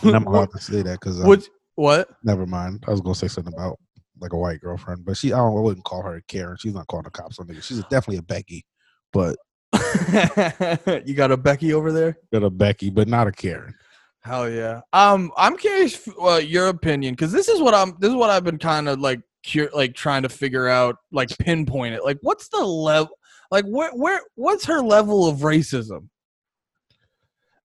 And I'm allowed to say that because What what? never mind. I was gonna say something about like a white girlfriend, but she. I, don't, I wouldn't call her a Karen. She's not calling the cops on niggas. She's definitely a Becky, but you got a Becky over there? got a Becky, but not a Karen. Hell yeah. Um, I'm curious uh, your opinion because this is what I'm. This is what I've been kind of like, cur- like trying to figure out, like pinpoint it. Like, what's the level? Like, where, where, what's her level of racism?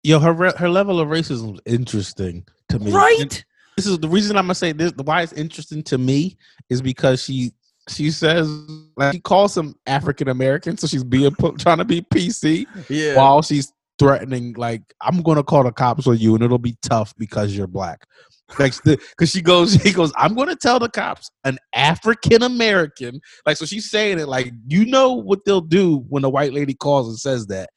Yo, her her level of racism is interesting to me. And- Right? this is the reason I'm gonna say this. The why it's interesting to me is because she she says like she calls them African American, so she's being trying to be PC Yeah. while she's threatening like I'm gonna call the cops on you and it'll be tough because you're black. Like because she goes she goes I'm gonna tell the cops an African American like so she's saying it like you know what they'll do when a white lady calls and says that.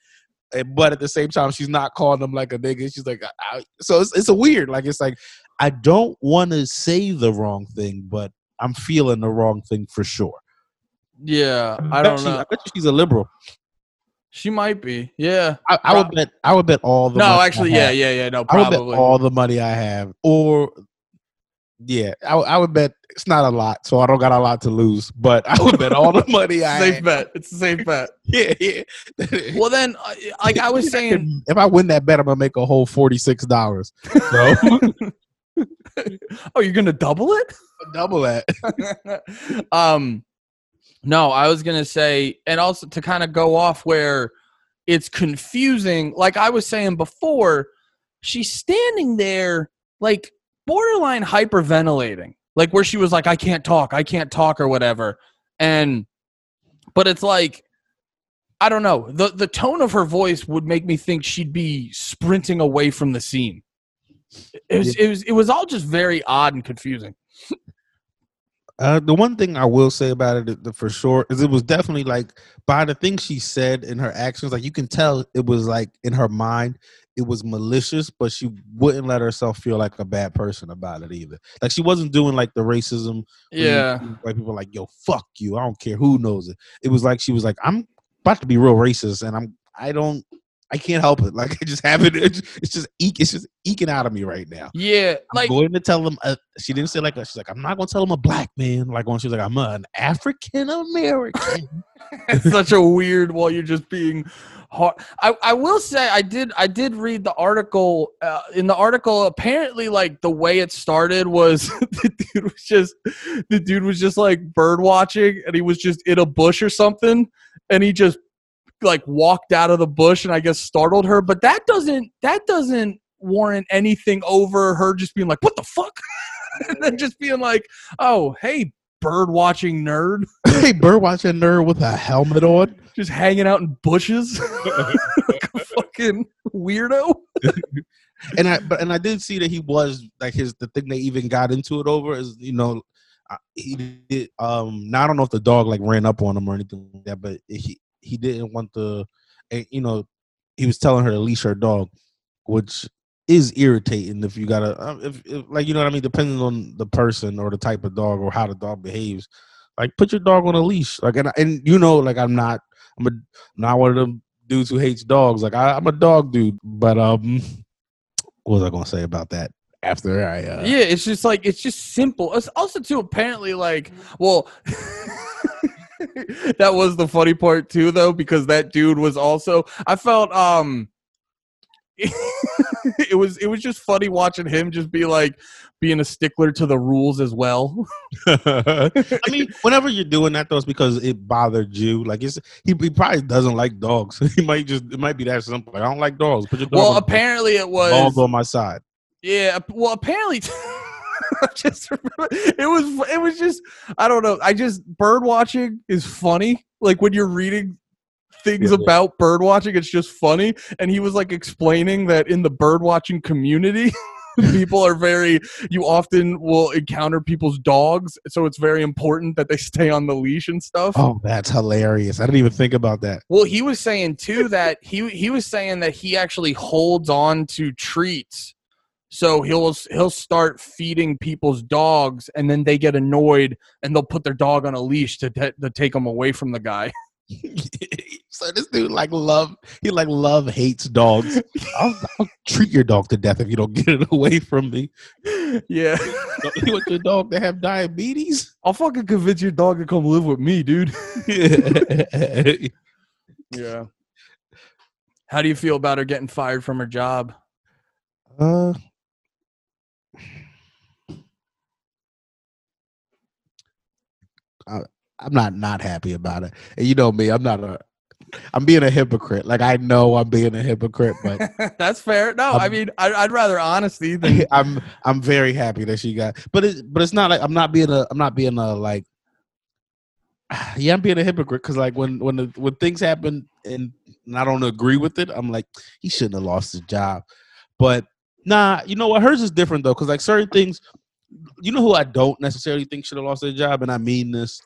And- But at the same time, she's not calling them like a nigga. She's like, I, I- so it's, it's a weird. Like it's like I don't want to say the wrong thing, but I'm feeling the wrong thing for sure. Yeah. I bet don't she- know. I bet you she's a liberal. She might be. Yeah. I, I would bet. I would bet all the. No, money actually, yeah, have. yeah, yeah. No, I would bet probably. all the money I have, or yeah, I, I would bet it's not a lot, so I don't got a lot to lose. But I would bet all the money I safe have. bet. It's a safe bet. Yeah, yeah. Well, then, uh, like I was saying, if I win that bet, I'm gonna make a whole forty six dollars. So oh, you're gonna double it? double that. um no i was gonna say and also to kind of go off where it's confusing like i was saying before she's standing there like borderline hyperventilating like where she was like i can't talk i can't talk or whatever. And but it's like i don't know the the tone of her voice would make me think she'd be sprinting away from the scene. It was, it was it was all just very odd and confusing. Uh, the one thing I will say about it for sure is it was definitely like by the things she said in her actions, like you can tell it was like in her mind, it was malicious, but she wouldn't let herself feel like a bad person about it either. Like she wasn't doing like the racism. yeah like people like, yo, fuck you. I don't care who knows it. It was like she was like, I'm about to be real racist, and I'm I don't I can't help it. Like I just have it. It's just, eke. It's just eking out of me right now. Yeah, I'm like going to tell them. Uh, she didn't say like. She's like, I'm not going to tell them a black man. Like when she's like, I'm an African American. it's such a weird while you're just being hard. I, I will say I did I did read the article uh, in the article apparently like the way it started was the dude was just the dude was just like bird watching and he was just in a bush or something and he just like walked out of the bush and I guess startled her but that doesn't that doesn't warrant anything over her just being like what the fuck and then just being like oh hey bird watching nerd hey, bird watching nerd with a helmet on. just hanging out in bushes like a fucking weirdo. and I but and I did see that he was like his the thing they even got into it over is you know uh, he did um now I don't know if the dog like ran up on him or anything like that but he he didn't want the eh, you know he was telling her to leash her dog which is irritating if you gotta uh, if, if like you know what I mean? Depending on the person or the type of dog or how the dog behaves like put your dog on a leash. Like and and you know like I'm not I'm a not one of them dudes who hates dogs. Like I, I'm a dog dude. But um what was I gonna say about that after I uh Yeah, it's just like it's just simple. It's also too apparently like well that was the funny part too though because that dude was also I felt um it was it was just funny watching him just be like being a stickler to the rules as well. I mean, whenever you're doing that though, it's because it bothered you. Like it's he, he probably doesn't like dogs. he might just it might be that simple. Like, I don't like dogs. Put your dog well, apparently it dog was on my side. Yeah, well, apparently, just remember it was it was just I don't know. I just bird watching is funny. Like when you're reading things Yeah. about bird watching, it's just funny. And he was like explaining that in the bird watching community. people are very you often will encounter people's dogs so it's very important that they stay on the leash and stuff Oh, that's hilarious. I didn't even think about that. well, he was saying too that he he was saying that he actually holds on to treats. So he'll he'll start feeding people's dogs, and then they get annoyed, and they'll put their dog on a leash to ta- to take them away from the guy. so this dude like love he like love hates dogs. I'll, I'll treat your dog to death if you don't get it away from me. yeah, you want your dog to have diabetes? I'll fucking convince your dog to come live with me, dude. Yeah. How do you feel about her getting fired from her job? Uh, I, I'm not not happy about it. And you know me, I'm not a. I'm being a hypocrite. Like I know I'm being a hypocrite, but That's fair. No, I Um, mean I, I'd rather honesty than I'm I'm very happy that she got. But it but it's not like I'm not being a I'm not being a like. Yeah, I'm being a hypocrite because like when when the, when things happen and, and I don't agree with it, I'm like he shouldn't have lost his job. But nah, you know what? Hers is different though because like certain things, you know who I don't necessarily think should have lost their job, and I mean this,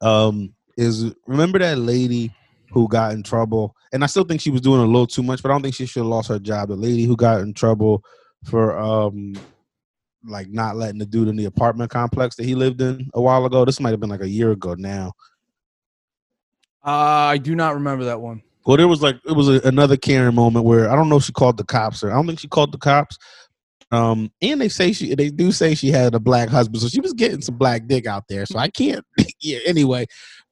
um, is remember that lady who got in trouble, and I still think she was doing a little too much, but I don't think she should have lost her job. The lady who got in trouble for um like not letting the dude in the apartment complex that he lived in a while ago. This might have been like a year ago now. uh, I do not remember that one. Well, there was like it was a, another Karen moment where I don't know if she called the cops or I don't think she called the cops. Um, and they say she they do say she had a black husband, so she was getting some black dick out there. So I can't. yeah. Anyway,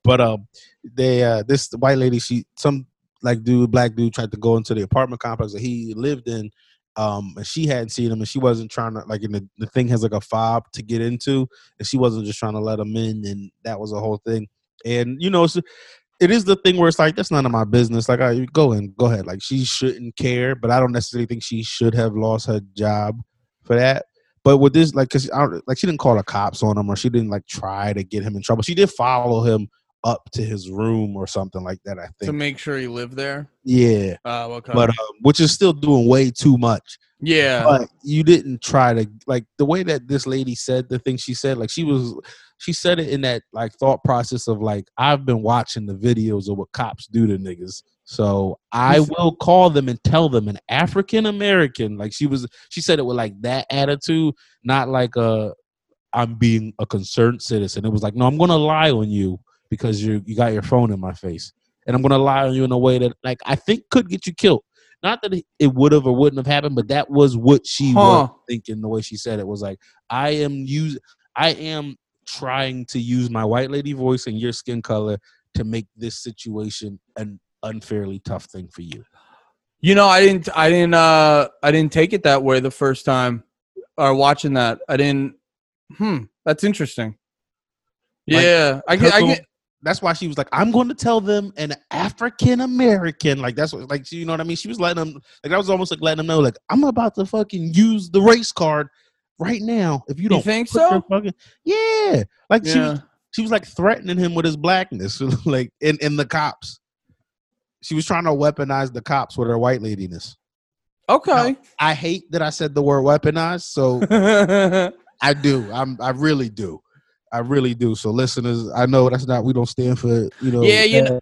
but um, they uh this white lady she some like dude black dude tried to go into the apartment complex that he lived in. Um, and she hadn't seen him, and she wasn't trying to like. And the, the thing has like a fob to get into, and she wasn't just trying to let him in, and that was a whole thing. And you know, it is the thing where it's like that's none of my business. Like, I go and go ahead. Like, she shouldn't care, but I don't necessarily think she should have lost her job for that. But with this, like, cause I don't, like she didn't call the cops on him, or she didn't like try to get him in trouble. She did follow him up to his room or something like that. I think To make sure he lived there. yeah. Oh, okay. But um, which is still doing way too much yeah. but you didn't try to like the way that this lady said the thing she said like she was she said it in that like thought process of like i've been watching the videos of what cops do to niggas so i will call them and tell them an african american like she was she said it with like that attitude not like a i'm being a concerned citizen it was like no i'm gonna lie on you because you you got your phone in my face and i'm gonna lie on you in a way that like i think could get you killed not that it- would have or wouldn't have happened, but that was what she Huh. was thinking. The way she said it was like, "I am use, I am trying to use my white lady voice and your skin color to make this situation an unfairly tough thing for you." You know, I didn't, I didn't, uh, I didn't take it that way the first time, or watching that. I didn't. Hmm, that's interesting. Like, Yeah, I get, I Her- get. That's why she was like, "I'm going to tell them an African American." Like that's what, like you know what I mean. She was letting them like I was almost like letting them know, like I'm about to fucking use the race card right now. If you You don't think so? fucking yeah, like she was she was like threatening him with his blackness, like in in the cops. She was trying to weaponize the cops with her white ladiness. Okay. I hate that I said the word weaponize, so I do. I'm I really do. I really do. So listeners, I know that's not we don't stand for you know Yeah, you know- uh,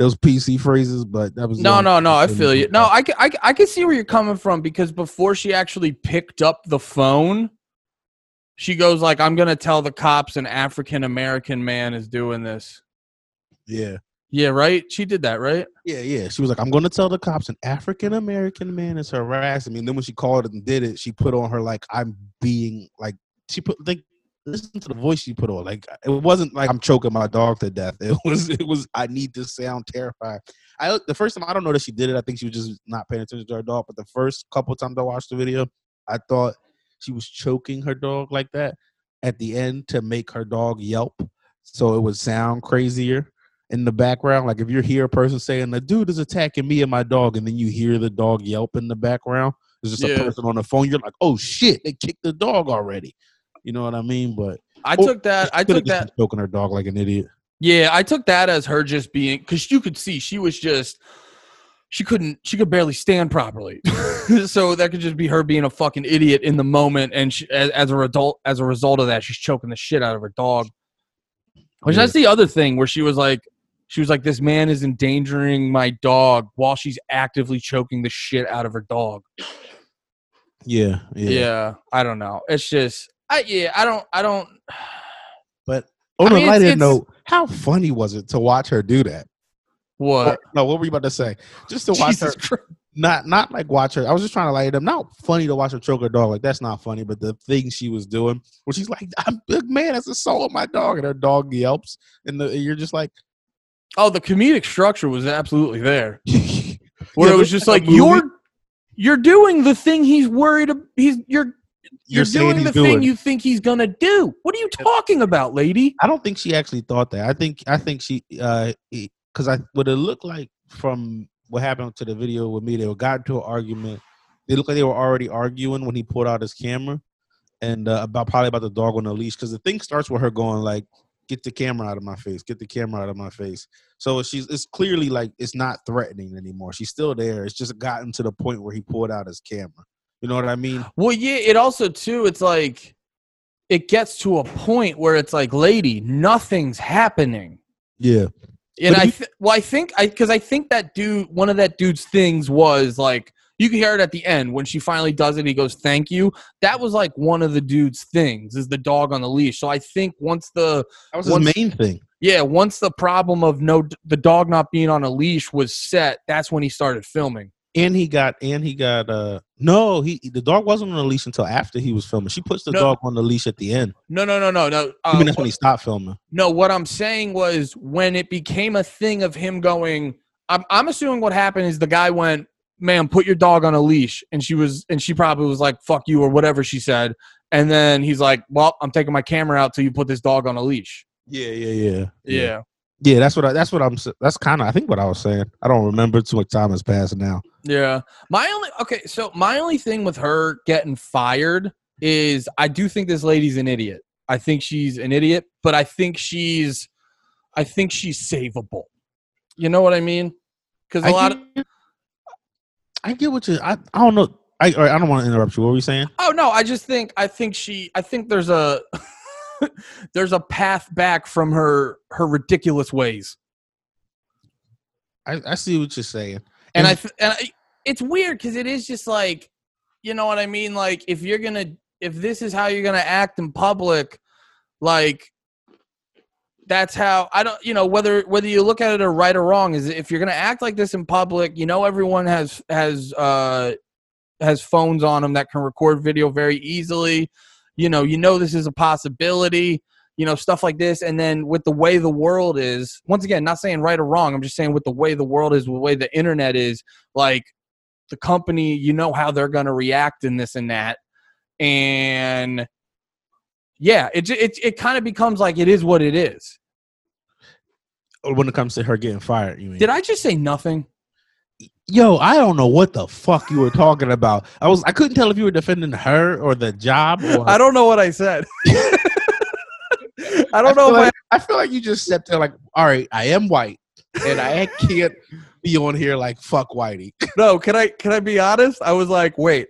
those PC phrases, but that was No, no, no. I feel you. No. I, I, I can see where you're coming from because before she actually picked up the phone, she goes like, "I'm gonna tell the cops an African American man is doing this." yeah. Yeah, right. She did that, right? Yeah, yeah. She was like, I'm to tell the cops an African American man is harassing me. And then when she called and did it, she put on her like I'm being like she put like listen to the voice she put on. Like it wasn't like I'm choking my dog to death. It was it was I need to sound terrified. I the first time I don't know that she did it. I think she was just not paying attention to her dog. But the first couple times I watched the video, I thought she was choking her dog like that at the end to make her dog yelp, so it would sound crazier in the background. Like if you hear a person saying the dude is attacking me and my dog, and then you hear the dog yelp in the background, it's just Yeah. a person on the phone. You're like, oh shit, they kicked the dog already. You know what I mean? But I Or took that. I took that. choking her dog like an idiot. Yeah, I took that as her just being because you could see she was just she couldn't she could barely stand properly. so that could just be her being a fucking idiot in the moment, and she, as, as a result as a result of that, she's choking the shit out of her dog. Which Yeah. that's the other thing where she was like, she was like, this man is endangering my dog while she's actively choking the shit out of her dog. Yeah, yeah. Yeah, I don't know. It's just, I yeah, I don't, I don't. But on I a mean, it's- lighter note, how funny was it to watch her do that? What? Or- no, what were you about to say? Just to watch Jesus her, Christ. not not like watch her. I was just trying to light it up. Not funny to watch her choke her dog. Like that's not funny. But the thing she was doing, where she's like, "I'm big man, that's assaulting my dog," and her dog yelps, and, the, and you're just like, Oh, the comedic structure was absolutely there. "Yeah, Where it was just a like you're you're doing the thing he's worried. He's you're you're, saying doing the doing." thing you think he's gonna do. What are you talking about, lady? I don't think she actually thought that. I think I think she uh because I what it looked like from what happened to the video with me, they got into an argument. They looked like they were already arguing when he pulled out his camera and uh, about probably about the dog on the leash because the thing starts with her going like, "Get the camera out of my face! Get the camera out of my face!" So she's it's clearly like it's not threatening anymore. She's still there. It's just gotten to the point where he pulled out his camera. You know what I mean? Well, yeah. It also too. It's like it gets to a point where it's like, lady, nothing's happening. Yeah. And But I, th- well, I think I, because I think that dude, one of that dude's things was like, you can hear it at the end when she finally does it. He goes, "Thank you." That was like one of the dude's things is the dog on the leash. So I think once the That was Once- his main thing. yeah, once the problem of no the dog not being on a leash was set, that's when he started filming. And he got and he got uh no he the dog wasn't on the leash until after he was filming she puts the No. dog on the leash at the end No, no, no, no, no. i Uh, mean that's when he stopped filming No, what I'm saying was when it became a thing of him going, I'm, I'm assuming what happened is the guy went, ma'am, put your dog on a leash. And she was, and she probably was like, fuck you or whatever she said. And then he's like, well, I'm taking my camera out till you put this dog on a leash. yeah yeah yeah Yeah. yeah that's what i that's what i'm that's kind of i think what i was saying i don't remember too much time has passed now Yeah. My only, okay, so my only thing with her getting fired is I do think this lady's an idiot. I think she's an idiot, but I think she's, I think she's savable. You know what I mean? Because a I lot of, I get what you i, I don't know I, I don't want to interrupt you. What were you saying? Oh no, I just think I think she I think there's a there's a path back from her her ridiculous ways. I, I see what you're saying. And I And- th- and I, it's weird cuz it is just like you know what I mean like if you're going to if this is how you're going to act in public like that's how I don't you know whether whether you look at it or right or wrong is if you're gonna act like this in public, you know everyone has has uh has phones on them that can record video very easily. You know, you know this is a possibility. You know stuff like this, and then with the way the world is, once again, not saying right or wrong. I'm just saying with the way the world is, the way the internet is, like the company, you know how they're gonna react in this and that, and yeah, it it it kind of becomes like it is what it is. When it comes to her getting fired, you mean? Did I just say nothing? Yo, I don't know what the fuck you were talking about. I was I couldn't tell if you were defending her or the job. Or, I don't know what I said. I don't feel know like, I feel like you just stepped there like, all right, I am white, and I can't be on here like fuck whitey. No. Can I can I be honest? I was like, wait.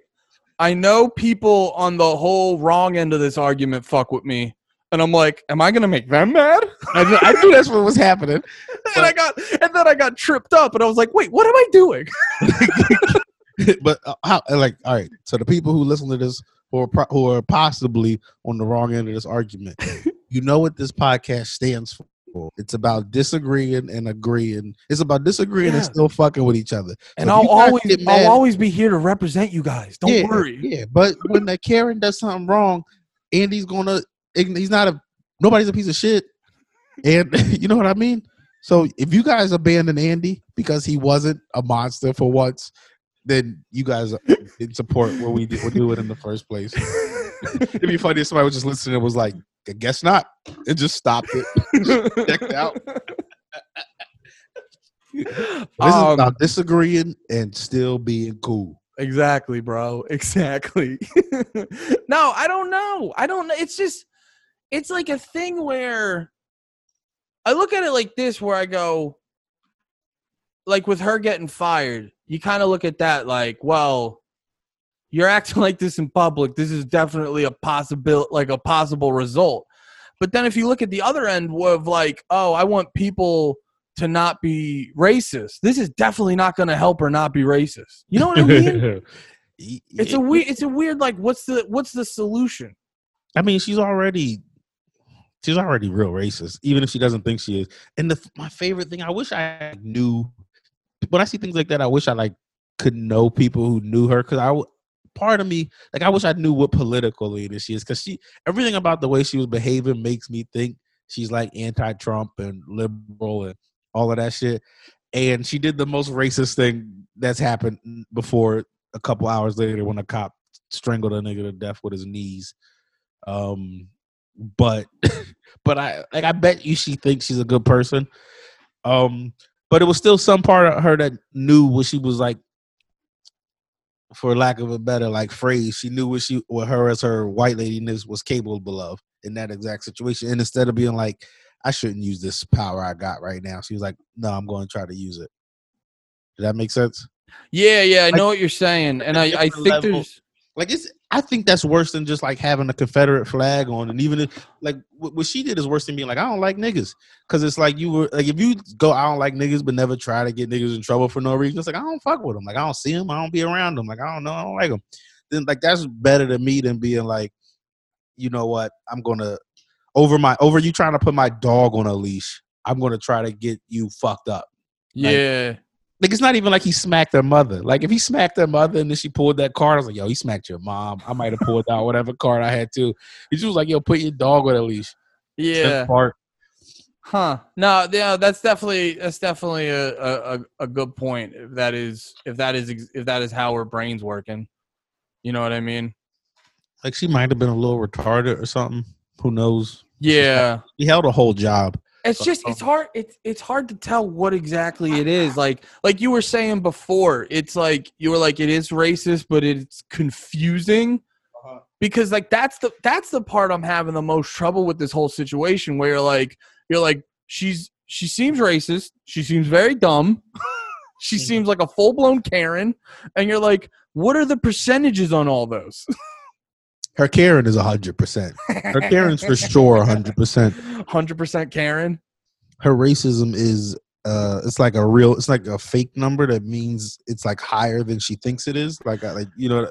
I know people on the whole wrong end of this argument fuck with me, and I'm like, am I gonna make them mad? I knew, I knew that's what was happening. and I got and then I got tripped up, and I was like, wait, what am I doing? but uh, how like all right so the people who listen to this who are, pro- who are possibly on the wrong end of this argument you know what this podcast stands for it's about disagreeing and agreeing it's about disagreeing and still fucking with each other And So I'll always mad- I'll always be here to represent you guys. Don't yeah, worry. yeah but when the karen does something wrong andy's gonna he's not a nobody's a piece of shit and you know what i mean so if you guys abandon andy because he wasn't a monster for once then you guys didn't support what we did, we're doing in the first place. It'd be funny if somebody was just listening and was like, I guess not. It just stopped it. Checked out. This is Um, about disagreeing and still being cool. Exactly, bro. Exactly. no, I don't know. I don't know. It's just, it's like a thing where I look at it like this where I go, like with her getting fired, you kind of look at that like, well, you're acting like this in public. This is definitely a possible, like a possible result. But then if you look at the other end of like, oh, I want people to not be racist. This is definitely not going to help her not be racist. You know what I mean? it's a weird it's a weird like what's the what's the solution I mean, she's already she's already real racist, even if she doesn't think she is. And the my favorite thing, I wish I knew when I see things like that. I wish I like could know people who knew her because I part of me like I wish I knew what political leader she is because she everything about the way she was behaving makes me think she's like anti-Trump and liberal and all of that shit. And she did the most racist thing that's happened before a couple hours later when a cop strangled a nigga to death with his knees. Um, but but I like I bet you she thinks she's a good person. Um, but it was still some part of her that knew what she was like, for lack of a better like phrase, she knew what she what her as her white ladiness was capable of in that exact situation. And instead of being like, I shouldn't use this power I got right now, she was like, No, I'm going to try to use it. Did that make sense? yeah yeah i Like, know what you're saying and i i think level. there's Like it's, I think that's worse than just like having a Confederate flag on, and even if like what, she did is worse than being like I don't like niggas, because it's like you were like if you go I don't like niggas, but never try to get niggas in trouble for no reason. It's like I don't fuck with them, like I don't see them, I don't be around them, like I don't know, I don't like them. Then like that's better to me than being like, you know what, I'm gonna over my over you trying to put my dog on a leash. I'm gonna try to get you fucked up. yeah Like it's not even like he smacked her mother. Like if he smacked her mother and then she pulled that card, I was like, yo, he smacked your mom. I might have pulled out whatever card I had too. He just was like, yo, put your dog on a leash. yeah Part. huh no yeah that's definitely that's definitely a, a a- good point if that is if that is if that is how her brain's working you know what i mean Like she might have been a little retarded or something. Who knows? yeah He held a whole job. It's just it's hard it's it's hard to tell what exactly it is like like you were saying before it's like you were like it is racist but it's confusing because like that's the that's the part i'm having the most trouble with this whole situation where you're like you're like she's she seems racist she seems very dumb she Mhm. seems like a full-blown karen and you're like what are the percentages on all those Her Karen is hundred percent. Her Karen's for sure hundred percent. 100% karen Her racism is uh it's like a real it's like a fake number that means it's like higher than she thinks it is. Like like you know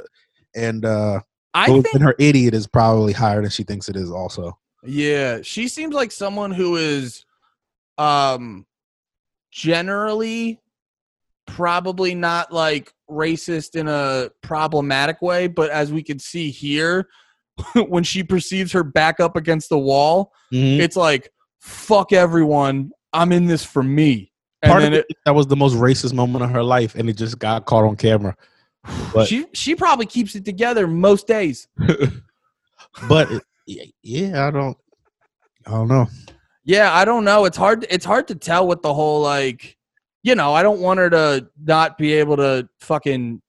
and uh i think and her idiot is probably higher than she thinks it is also Yeah, she seems like someone who is um generally probably not like racist in a problematic way, but as we can see here, when she perceives her back up against the wall, Mhm. it's like fuck everyone, I'm in this for me. And Part of it, it, that was the most racist moment of her life, and it just got caught on camera. But she she probably keeps it together most days. but it- yeah, I don't, I don't know. Yeah, I don't know. It's hard. It's hard to tell what the whole like. You know, I don't want her to not be able to fucking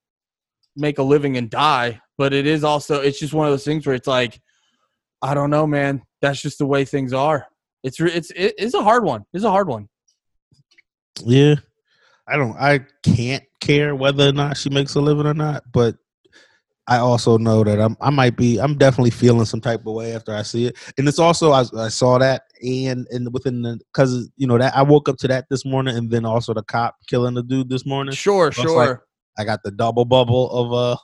make a living and die, but it is also. It's just one of those things where it's like, I don't know, man. That's just the way things are. It's it's it's a hard one. It's a hard one. Yeah, I don't. I can't care whether or not she makes a living or not, but I also know that I'm. I might be. I'm definitely feeling some type of way after I see it, and it's also I, I saw that and and within the because you know that I woke up to that this morning, and then also the cop killing the dude this morning. Sure, Looks sure. like- I got the double bubble of uh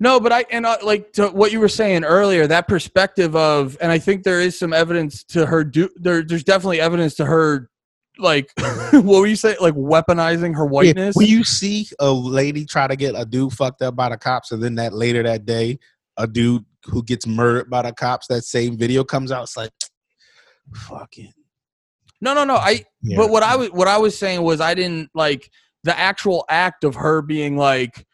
No, but I and uh, like to what you were saying earlier, that perspective of, and I think there is some evidence to her do. There, there's definitely evidence to her, like what were you say, like weaponizing her Yeah, whiteness. when you see a lady try to get a dude fucked up by the cops, and then that later that day, a dude who gets murdered by the cops, that same video comes out. It's like, fucking. no, no, no. I Yeah. But what I was what I was saying was I didn't like the actual act of her being like,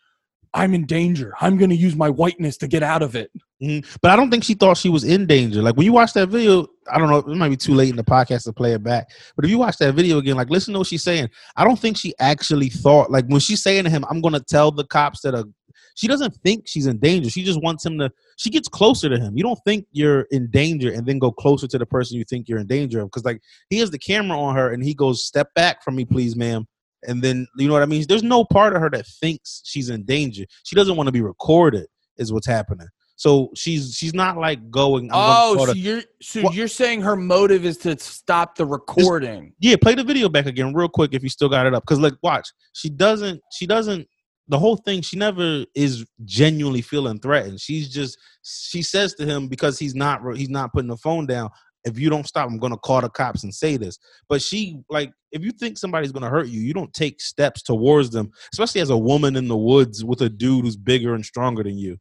"I'm in danger. I'm going to use my whiteness to get out of it." Mhm. But I don't think she thought she was in danger. Like when you watch that video, I don't know, it might be too late in the podcast to play it back. But if you watch that video again, like listen to what she's saying. I don't think she actually thought, like when she's saying to him, I'm gonna tell the cops that a she doesn't think she's in danger. She just wants him to she gets closer to him. You don't think you're in danger and then go closer to the person you think you're in danger of. Because like he has the camera on her and he goes, Step back from me, please, ma'am. And then you know what I mean? There's no part of her that thinks she's in danger. She doesn't want to be recorded, is what's happening. So she's she's not like going. Oh, so the- you're so you're saying her motive is to stop the recording. yeah, play the video back again real quick if you still got it up. Because like, watch, she doesn't. She doesn't. The whole thing, she never is genuinely feeling threatened. She's just. She says to him because he's not. He's not putting the phone down. If you don't stop, I'm gonna call the cops and say this. But she like, if you think somebody's gonna hurt you, you don't take steps towards them, especially as a woman in the woods with a dude who's bigger and stronger than you.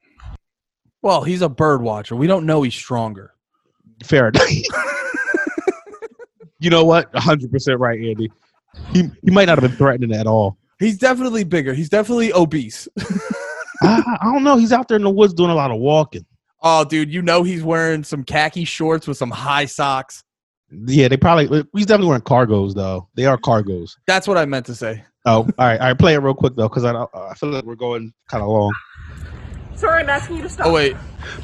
Well, he's a bird watcher. We don't know he's stronger. Fair enough. you know what? 100% right, Andy. He, he might not have been threatening at all. He's definitely bigger. He's definitely obese. I, I don't know. He's out there in the woods doing a lot of walking. oh, dude, you know he's wearing some khaki shorts with some high socks. Yeah, they probably. He's definitely wearing cargos though. They are cargos. That's what I meant to say. Oh, all right, all right. Play it real quick though, because I I feel like we're going kind of long. Sir, I'm asking you to stop. Oh wait,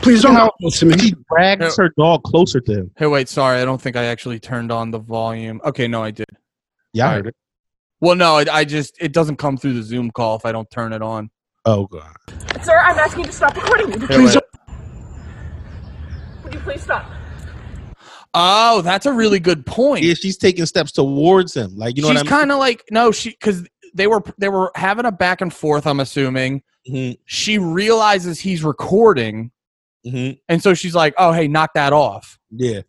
Please don't come close to me. She drags her dog closer to him. hey, wait. Sorry, I don't think I actually turned on the volume. Okay, no, I did. Yeah, I All heard it. Well, no, I, I just it doesn't come through the Zoom call if I don't turn it on. Oh god. Sir, I'm asking you to stop recording me. Please wait. Would you please stop? Oh, that's a really good point. Yeah, she's taking steps towards him. Like you know She's I mean. kind of like no, she because they were they were having a back and forth. I'm assuming Mhm, she realizes he's recording, mhm. and so she's like, "Oh, hey, knock that off." Yeah.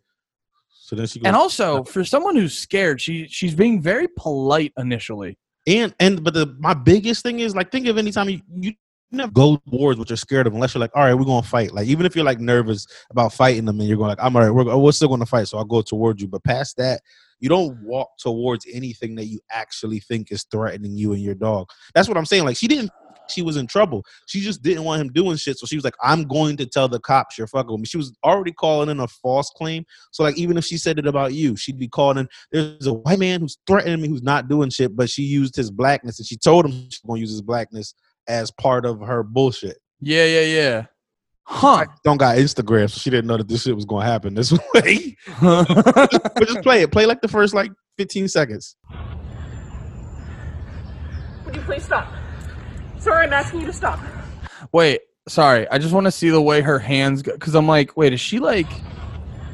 So then she goes. And also, for someone who's scared, she she's being very polite initially. And and but the my biggest thing is like think of any time you you never go to towards what you're scared of unless you're like all right we're gonna fight like even if you're like nervous about fighting them and you're going like I'm all right we're, we're still gonna fight so I'll go towards you but past that you don't walk towards anything that you actually think is threatening you and your dog that's what I'm saying like she didn't she was in trouble she just didn't want him doing shit so she was like I'm going to tell the cops you're fucking with me she was already calling in a false claim so like even if she said it about you she'd be calling in there's a white man who's threatening me who's not doing shit, but she used his blackness and she told him she's gonna use his blackness as part of her bullshit. Yeah, yeah, yeah. Huh? Don't got Instagram, so she didn't know that this shit was gonna happen this way. but just play it. Play like the first like 15 seconds. Would you please stop? Sir, I'm asking you to stop. wait, sorry. I just want to see the way her hands go because I'm like, wait, is she like?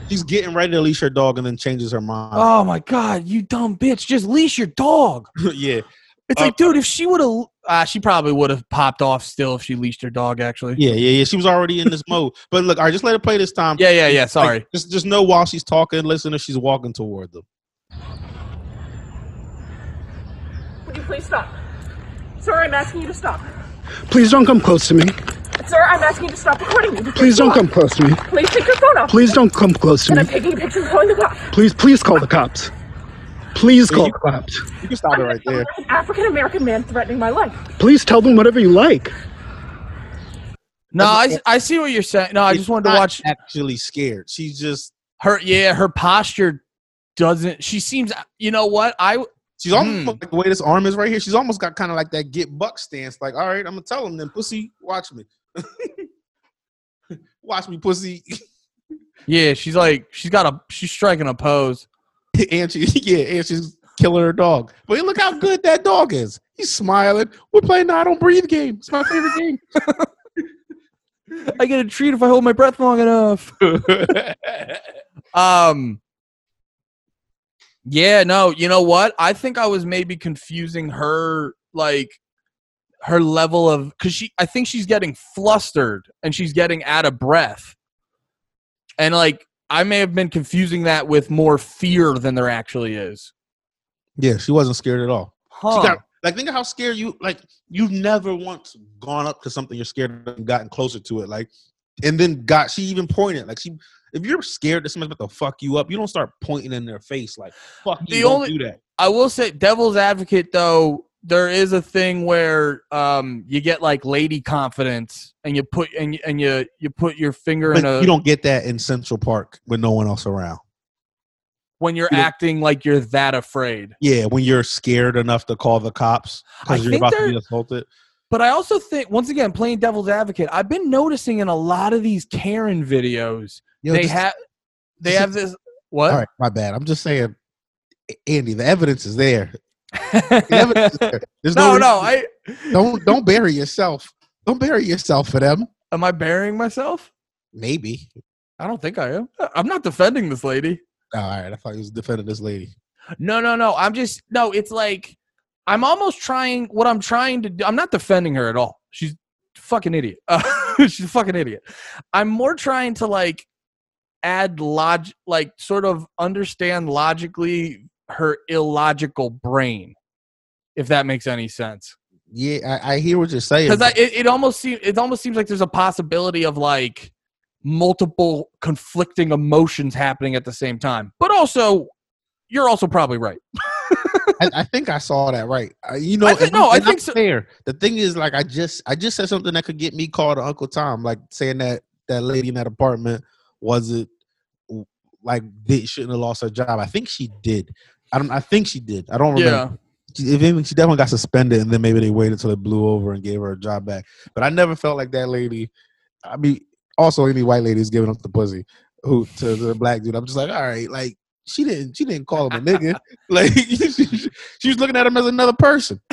She's getting ready to leash her dog and then changes her mind. Oh my god, you dumb bitch! Just leash your dog. yeah. It's Uh, like, dude, if she would have, uh, she probably would have popped off still if she leashed her dog. Actually, Yeah, yeah, yeah. She was already in this mode. But look, all right, just let her play this time. yeah, yeah, yeah. Like, Sorry. just just know while she's talking, listen if she's walking toward them. Would you please stop? Sir, I'm asking you to stop. Please don't come close to me. Sir, I'm asking you to stop recording me. Please don't come close to me. Please take your phone off. Please don't come close to And I'm me. taking a picture and calling the cops. Please, please call the cops. Please call you- the cops. You can stop it right there. An African American man threatening my life. Please tell them whatever you like. No, I, I see what you're saying. No, I just wanted to watch Actually scared. She's just. her. Yeah, her posture doesn't. She seems. You know what? I She's almost Hmm. like the way this arm is right here. She's almost got kind of like that get buck stance. Like, all right, I'm gonna tell him then, pussy, watch me, watch me, pussy. yeah. She's like she's got a she's striking a pose. and she, yeah, and she's killing her dog. But look how good that dog is. He's smiling. We're playing the I Don't Breathe game. It's my favorite game. I get a treat if I hold my breath long enough. Um. Yeah, no, you know what? I think I was maybe confusing her like her level of cuz she I think she's getting flustered and she's getting out of breath. And like I may have been confusing that with more fear than there actually is. yeah, she wasn't scared at all. Huh. She got like think of how scared you like you've never once gone up to something you're scared of and gotten closer to it. Like and then got she even pointed like she if you're scared that somebody's about to fuck you up, you don't start pointing in their face like fuck you The don't only- do that. I will say, devil's advocate, though, there is a thing where um, you get like lady confidence, and you put and you, and you you put your finger But in a you don't get that in Central Park with no one else around. when you're you acting like you're that afraid. Yeah, when you're scared enough to call the cops because you're about to be assaulted. But I also think, once again, playing devil's advocate, I've been noticing in a lot of these Karen videos, Yo, they just- have they have this what? All right, my bad. I'm just saying, Andy, the evidence is there. The evidence is there. There's no, no, reason- I don't don't bury yourself. Don't bury yourself for them. am I burying myself? Maybe. I don't think I am. I'm not defending this lady. Oh, all right, I thought he was defending this lady. No, no, no. I'm just no. It's like I'm almost trying. What I'm trying to do. I'm not defending her at all. She's fucking idiot. Uh, she's a fucking idiot. I'm more trying to like add log, like sort of understand logically her illogical brain, if that makes any sense. Yeah, I, I hear what you're saying. Because it, it almost seems it almost seems like there's a possibility of like multiple conflicting emotions happening at the same time. But also, you're also probably right. I, I think I saw that right. Uh, you know, I no, I think so. Fair. The thing is, like, I just, I just said something that could get me called Uncle Tom, like saying that that lady in that apartment wasn't like did, shouldn't have lost her job. I think she did. I don't. I think she did. I don't remember. Yeah. If anything, she definitely got suspended, and then maybe they waited until it blew over and gave her a job back. But I never felt like that lady. I mean, also any white lady is giving up the pussy who to the black dude. I'm just like, all right, like she didn't, she didn't call him a nigga. like she, she was looking at him as another person.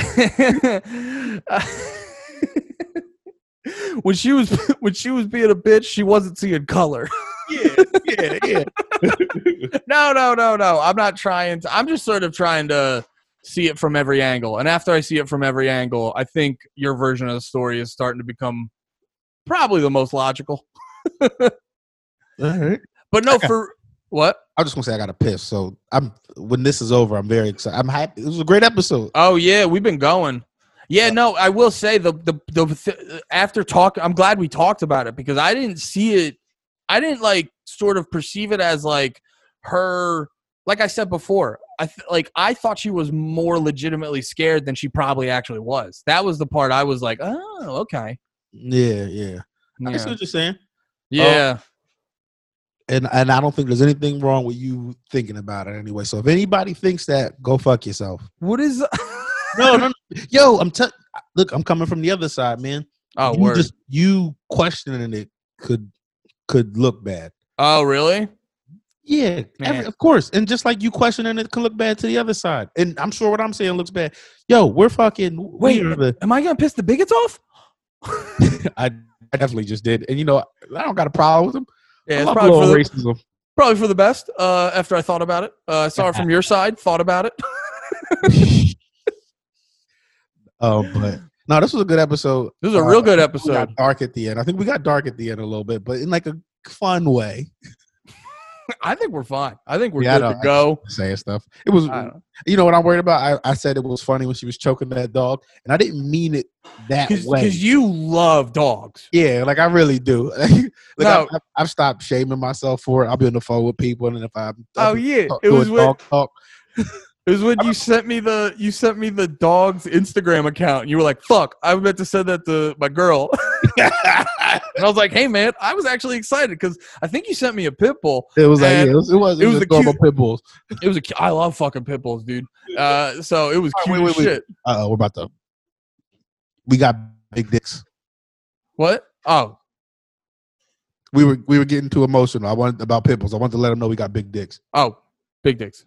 when she was when she was being a bitch, she wasn't seeing color. Yeah, yeah, yeah. no, no, no, no. I'm not trying to. I'm just sort of trying to see it from every angle. And after I see it from every angle, I think your version of the story is starting to become probably the most logical. all right. But no, Okay. for what? I was just gonna say I got to piss. So I'm when this is over, I'm very excited. I'm happy. It was a great episode. Oh yeah, we've been going. Yeah, no, I will say the the the th- after talk, I'm glad we talked about it because I didn't see it. I didn't like sort of perceive it as like her. Like I said before, I th- like I thought she was more legitimately scared than she probably actually was. That was the part I was like, oh, okay, Yeah, yeah. I see what you're saying. Um, yeah. and and I don't think there's anything wrong with you thinking about it anyway. So if anybody thinks that, go fuck yourself. What is? No, no, no. yo, I'm t- look. I'm coming from the other side, man. oh, you word. just you questioning it could could look bad. oh, really? Yeah, every, of course. And just like you questioning it can look bad to the other side. And I'm sure what I'm saying looks bad. Yo, we're fucking. Wait, we are the, Am I gonna piss the bigots off? I, I definitely just did. And you know, I don't got a problem with them. Yeah, it's probably for little the, racism. probably for the best. Uh, after I thought about it, uh, I saw it from your side, thought about it. Um, but no, this was a good episode. This was a Uh, real good episode. dark at the end. I think we got dark at the end a little bit, but in like a fun way. I think we're fine. I think we're Yeah, good to go. Saying stuff. It was, you know, what I'm worried about. I, I said it was funny when she was choking that dog, and I didn't mean it that way. Because you love dogs. Yeah, like I really do. like No. I've, I've, I've stopped shaming myself for it. I'll be on the phone with people, and if I'm Oh yeah, it was dog talk. It was when you sent me the you sent me the dog's Instagram account. and You were like, "Fuck, I meant to send that to my girl," and I was like, "Hey man, I was actually excited because I think you sent me a pit bull. It was like yeah, it was it was, it was the normal cute- pit bulls. It was a I love fucking pit bulls, dude. Uh, so it was cute wait, wait, wait. shit. Uh we're about to. We got big dicks. What? Oh, We were we were getting too emotional. I wanted about pit bulls. I wanted to let them know we got big dicks. oh, big dicks.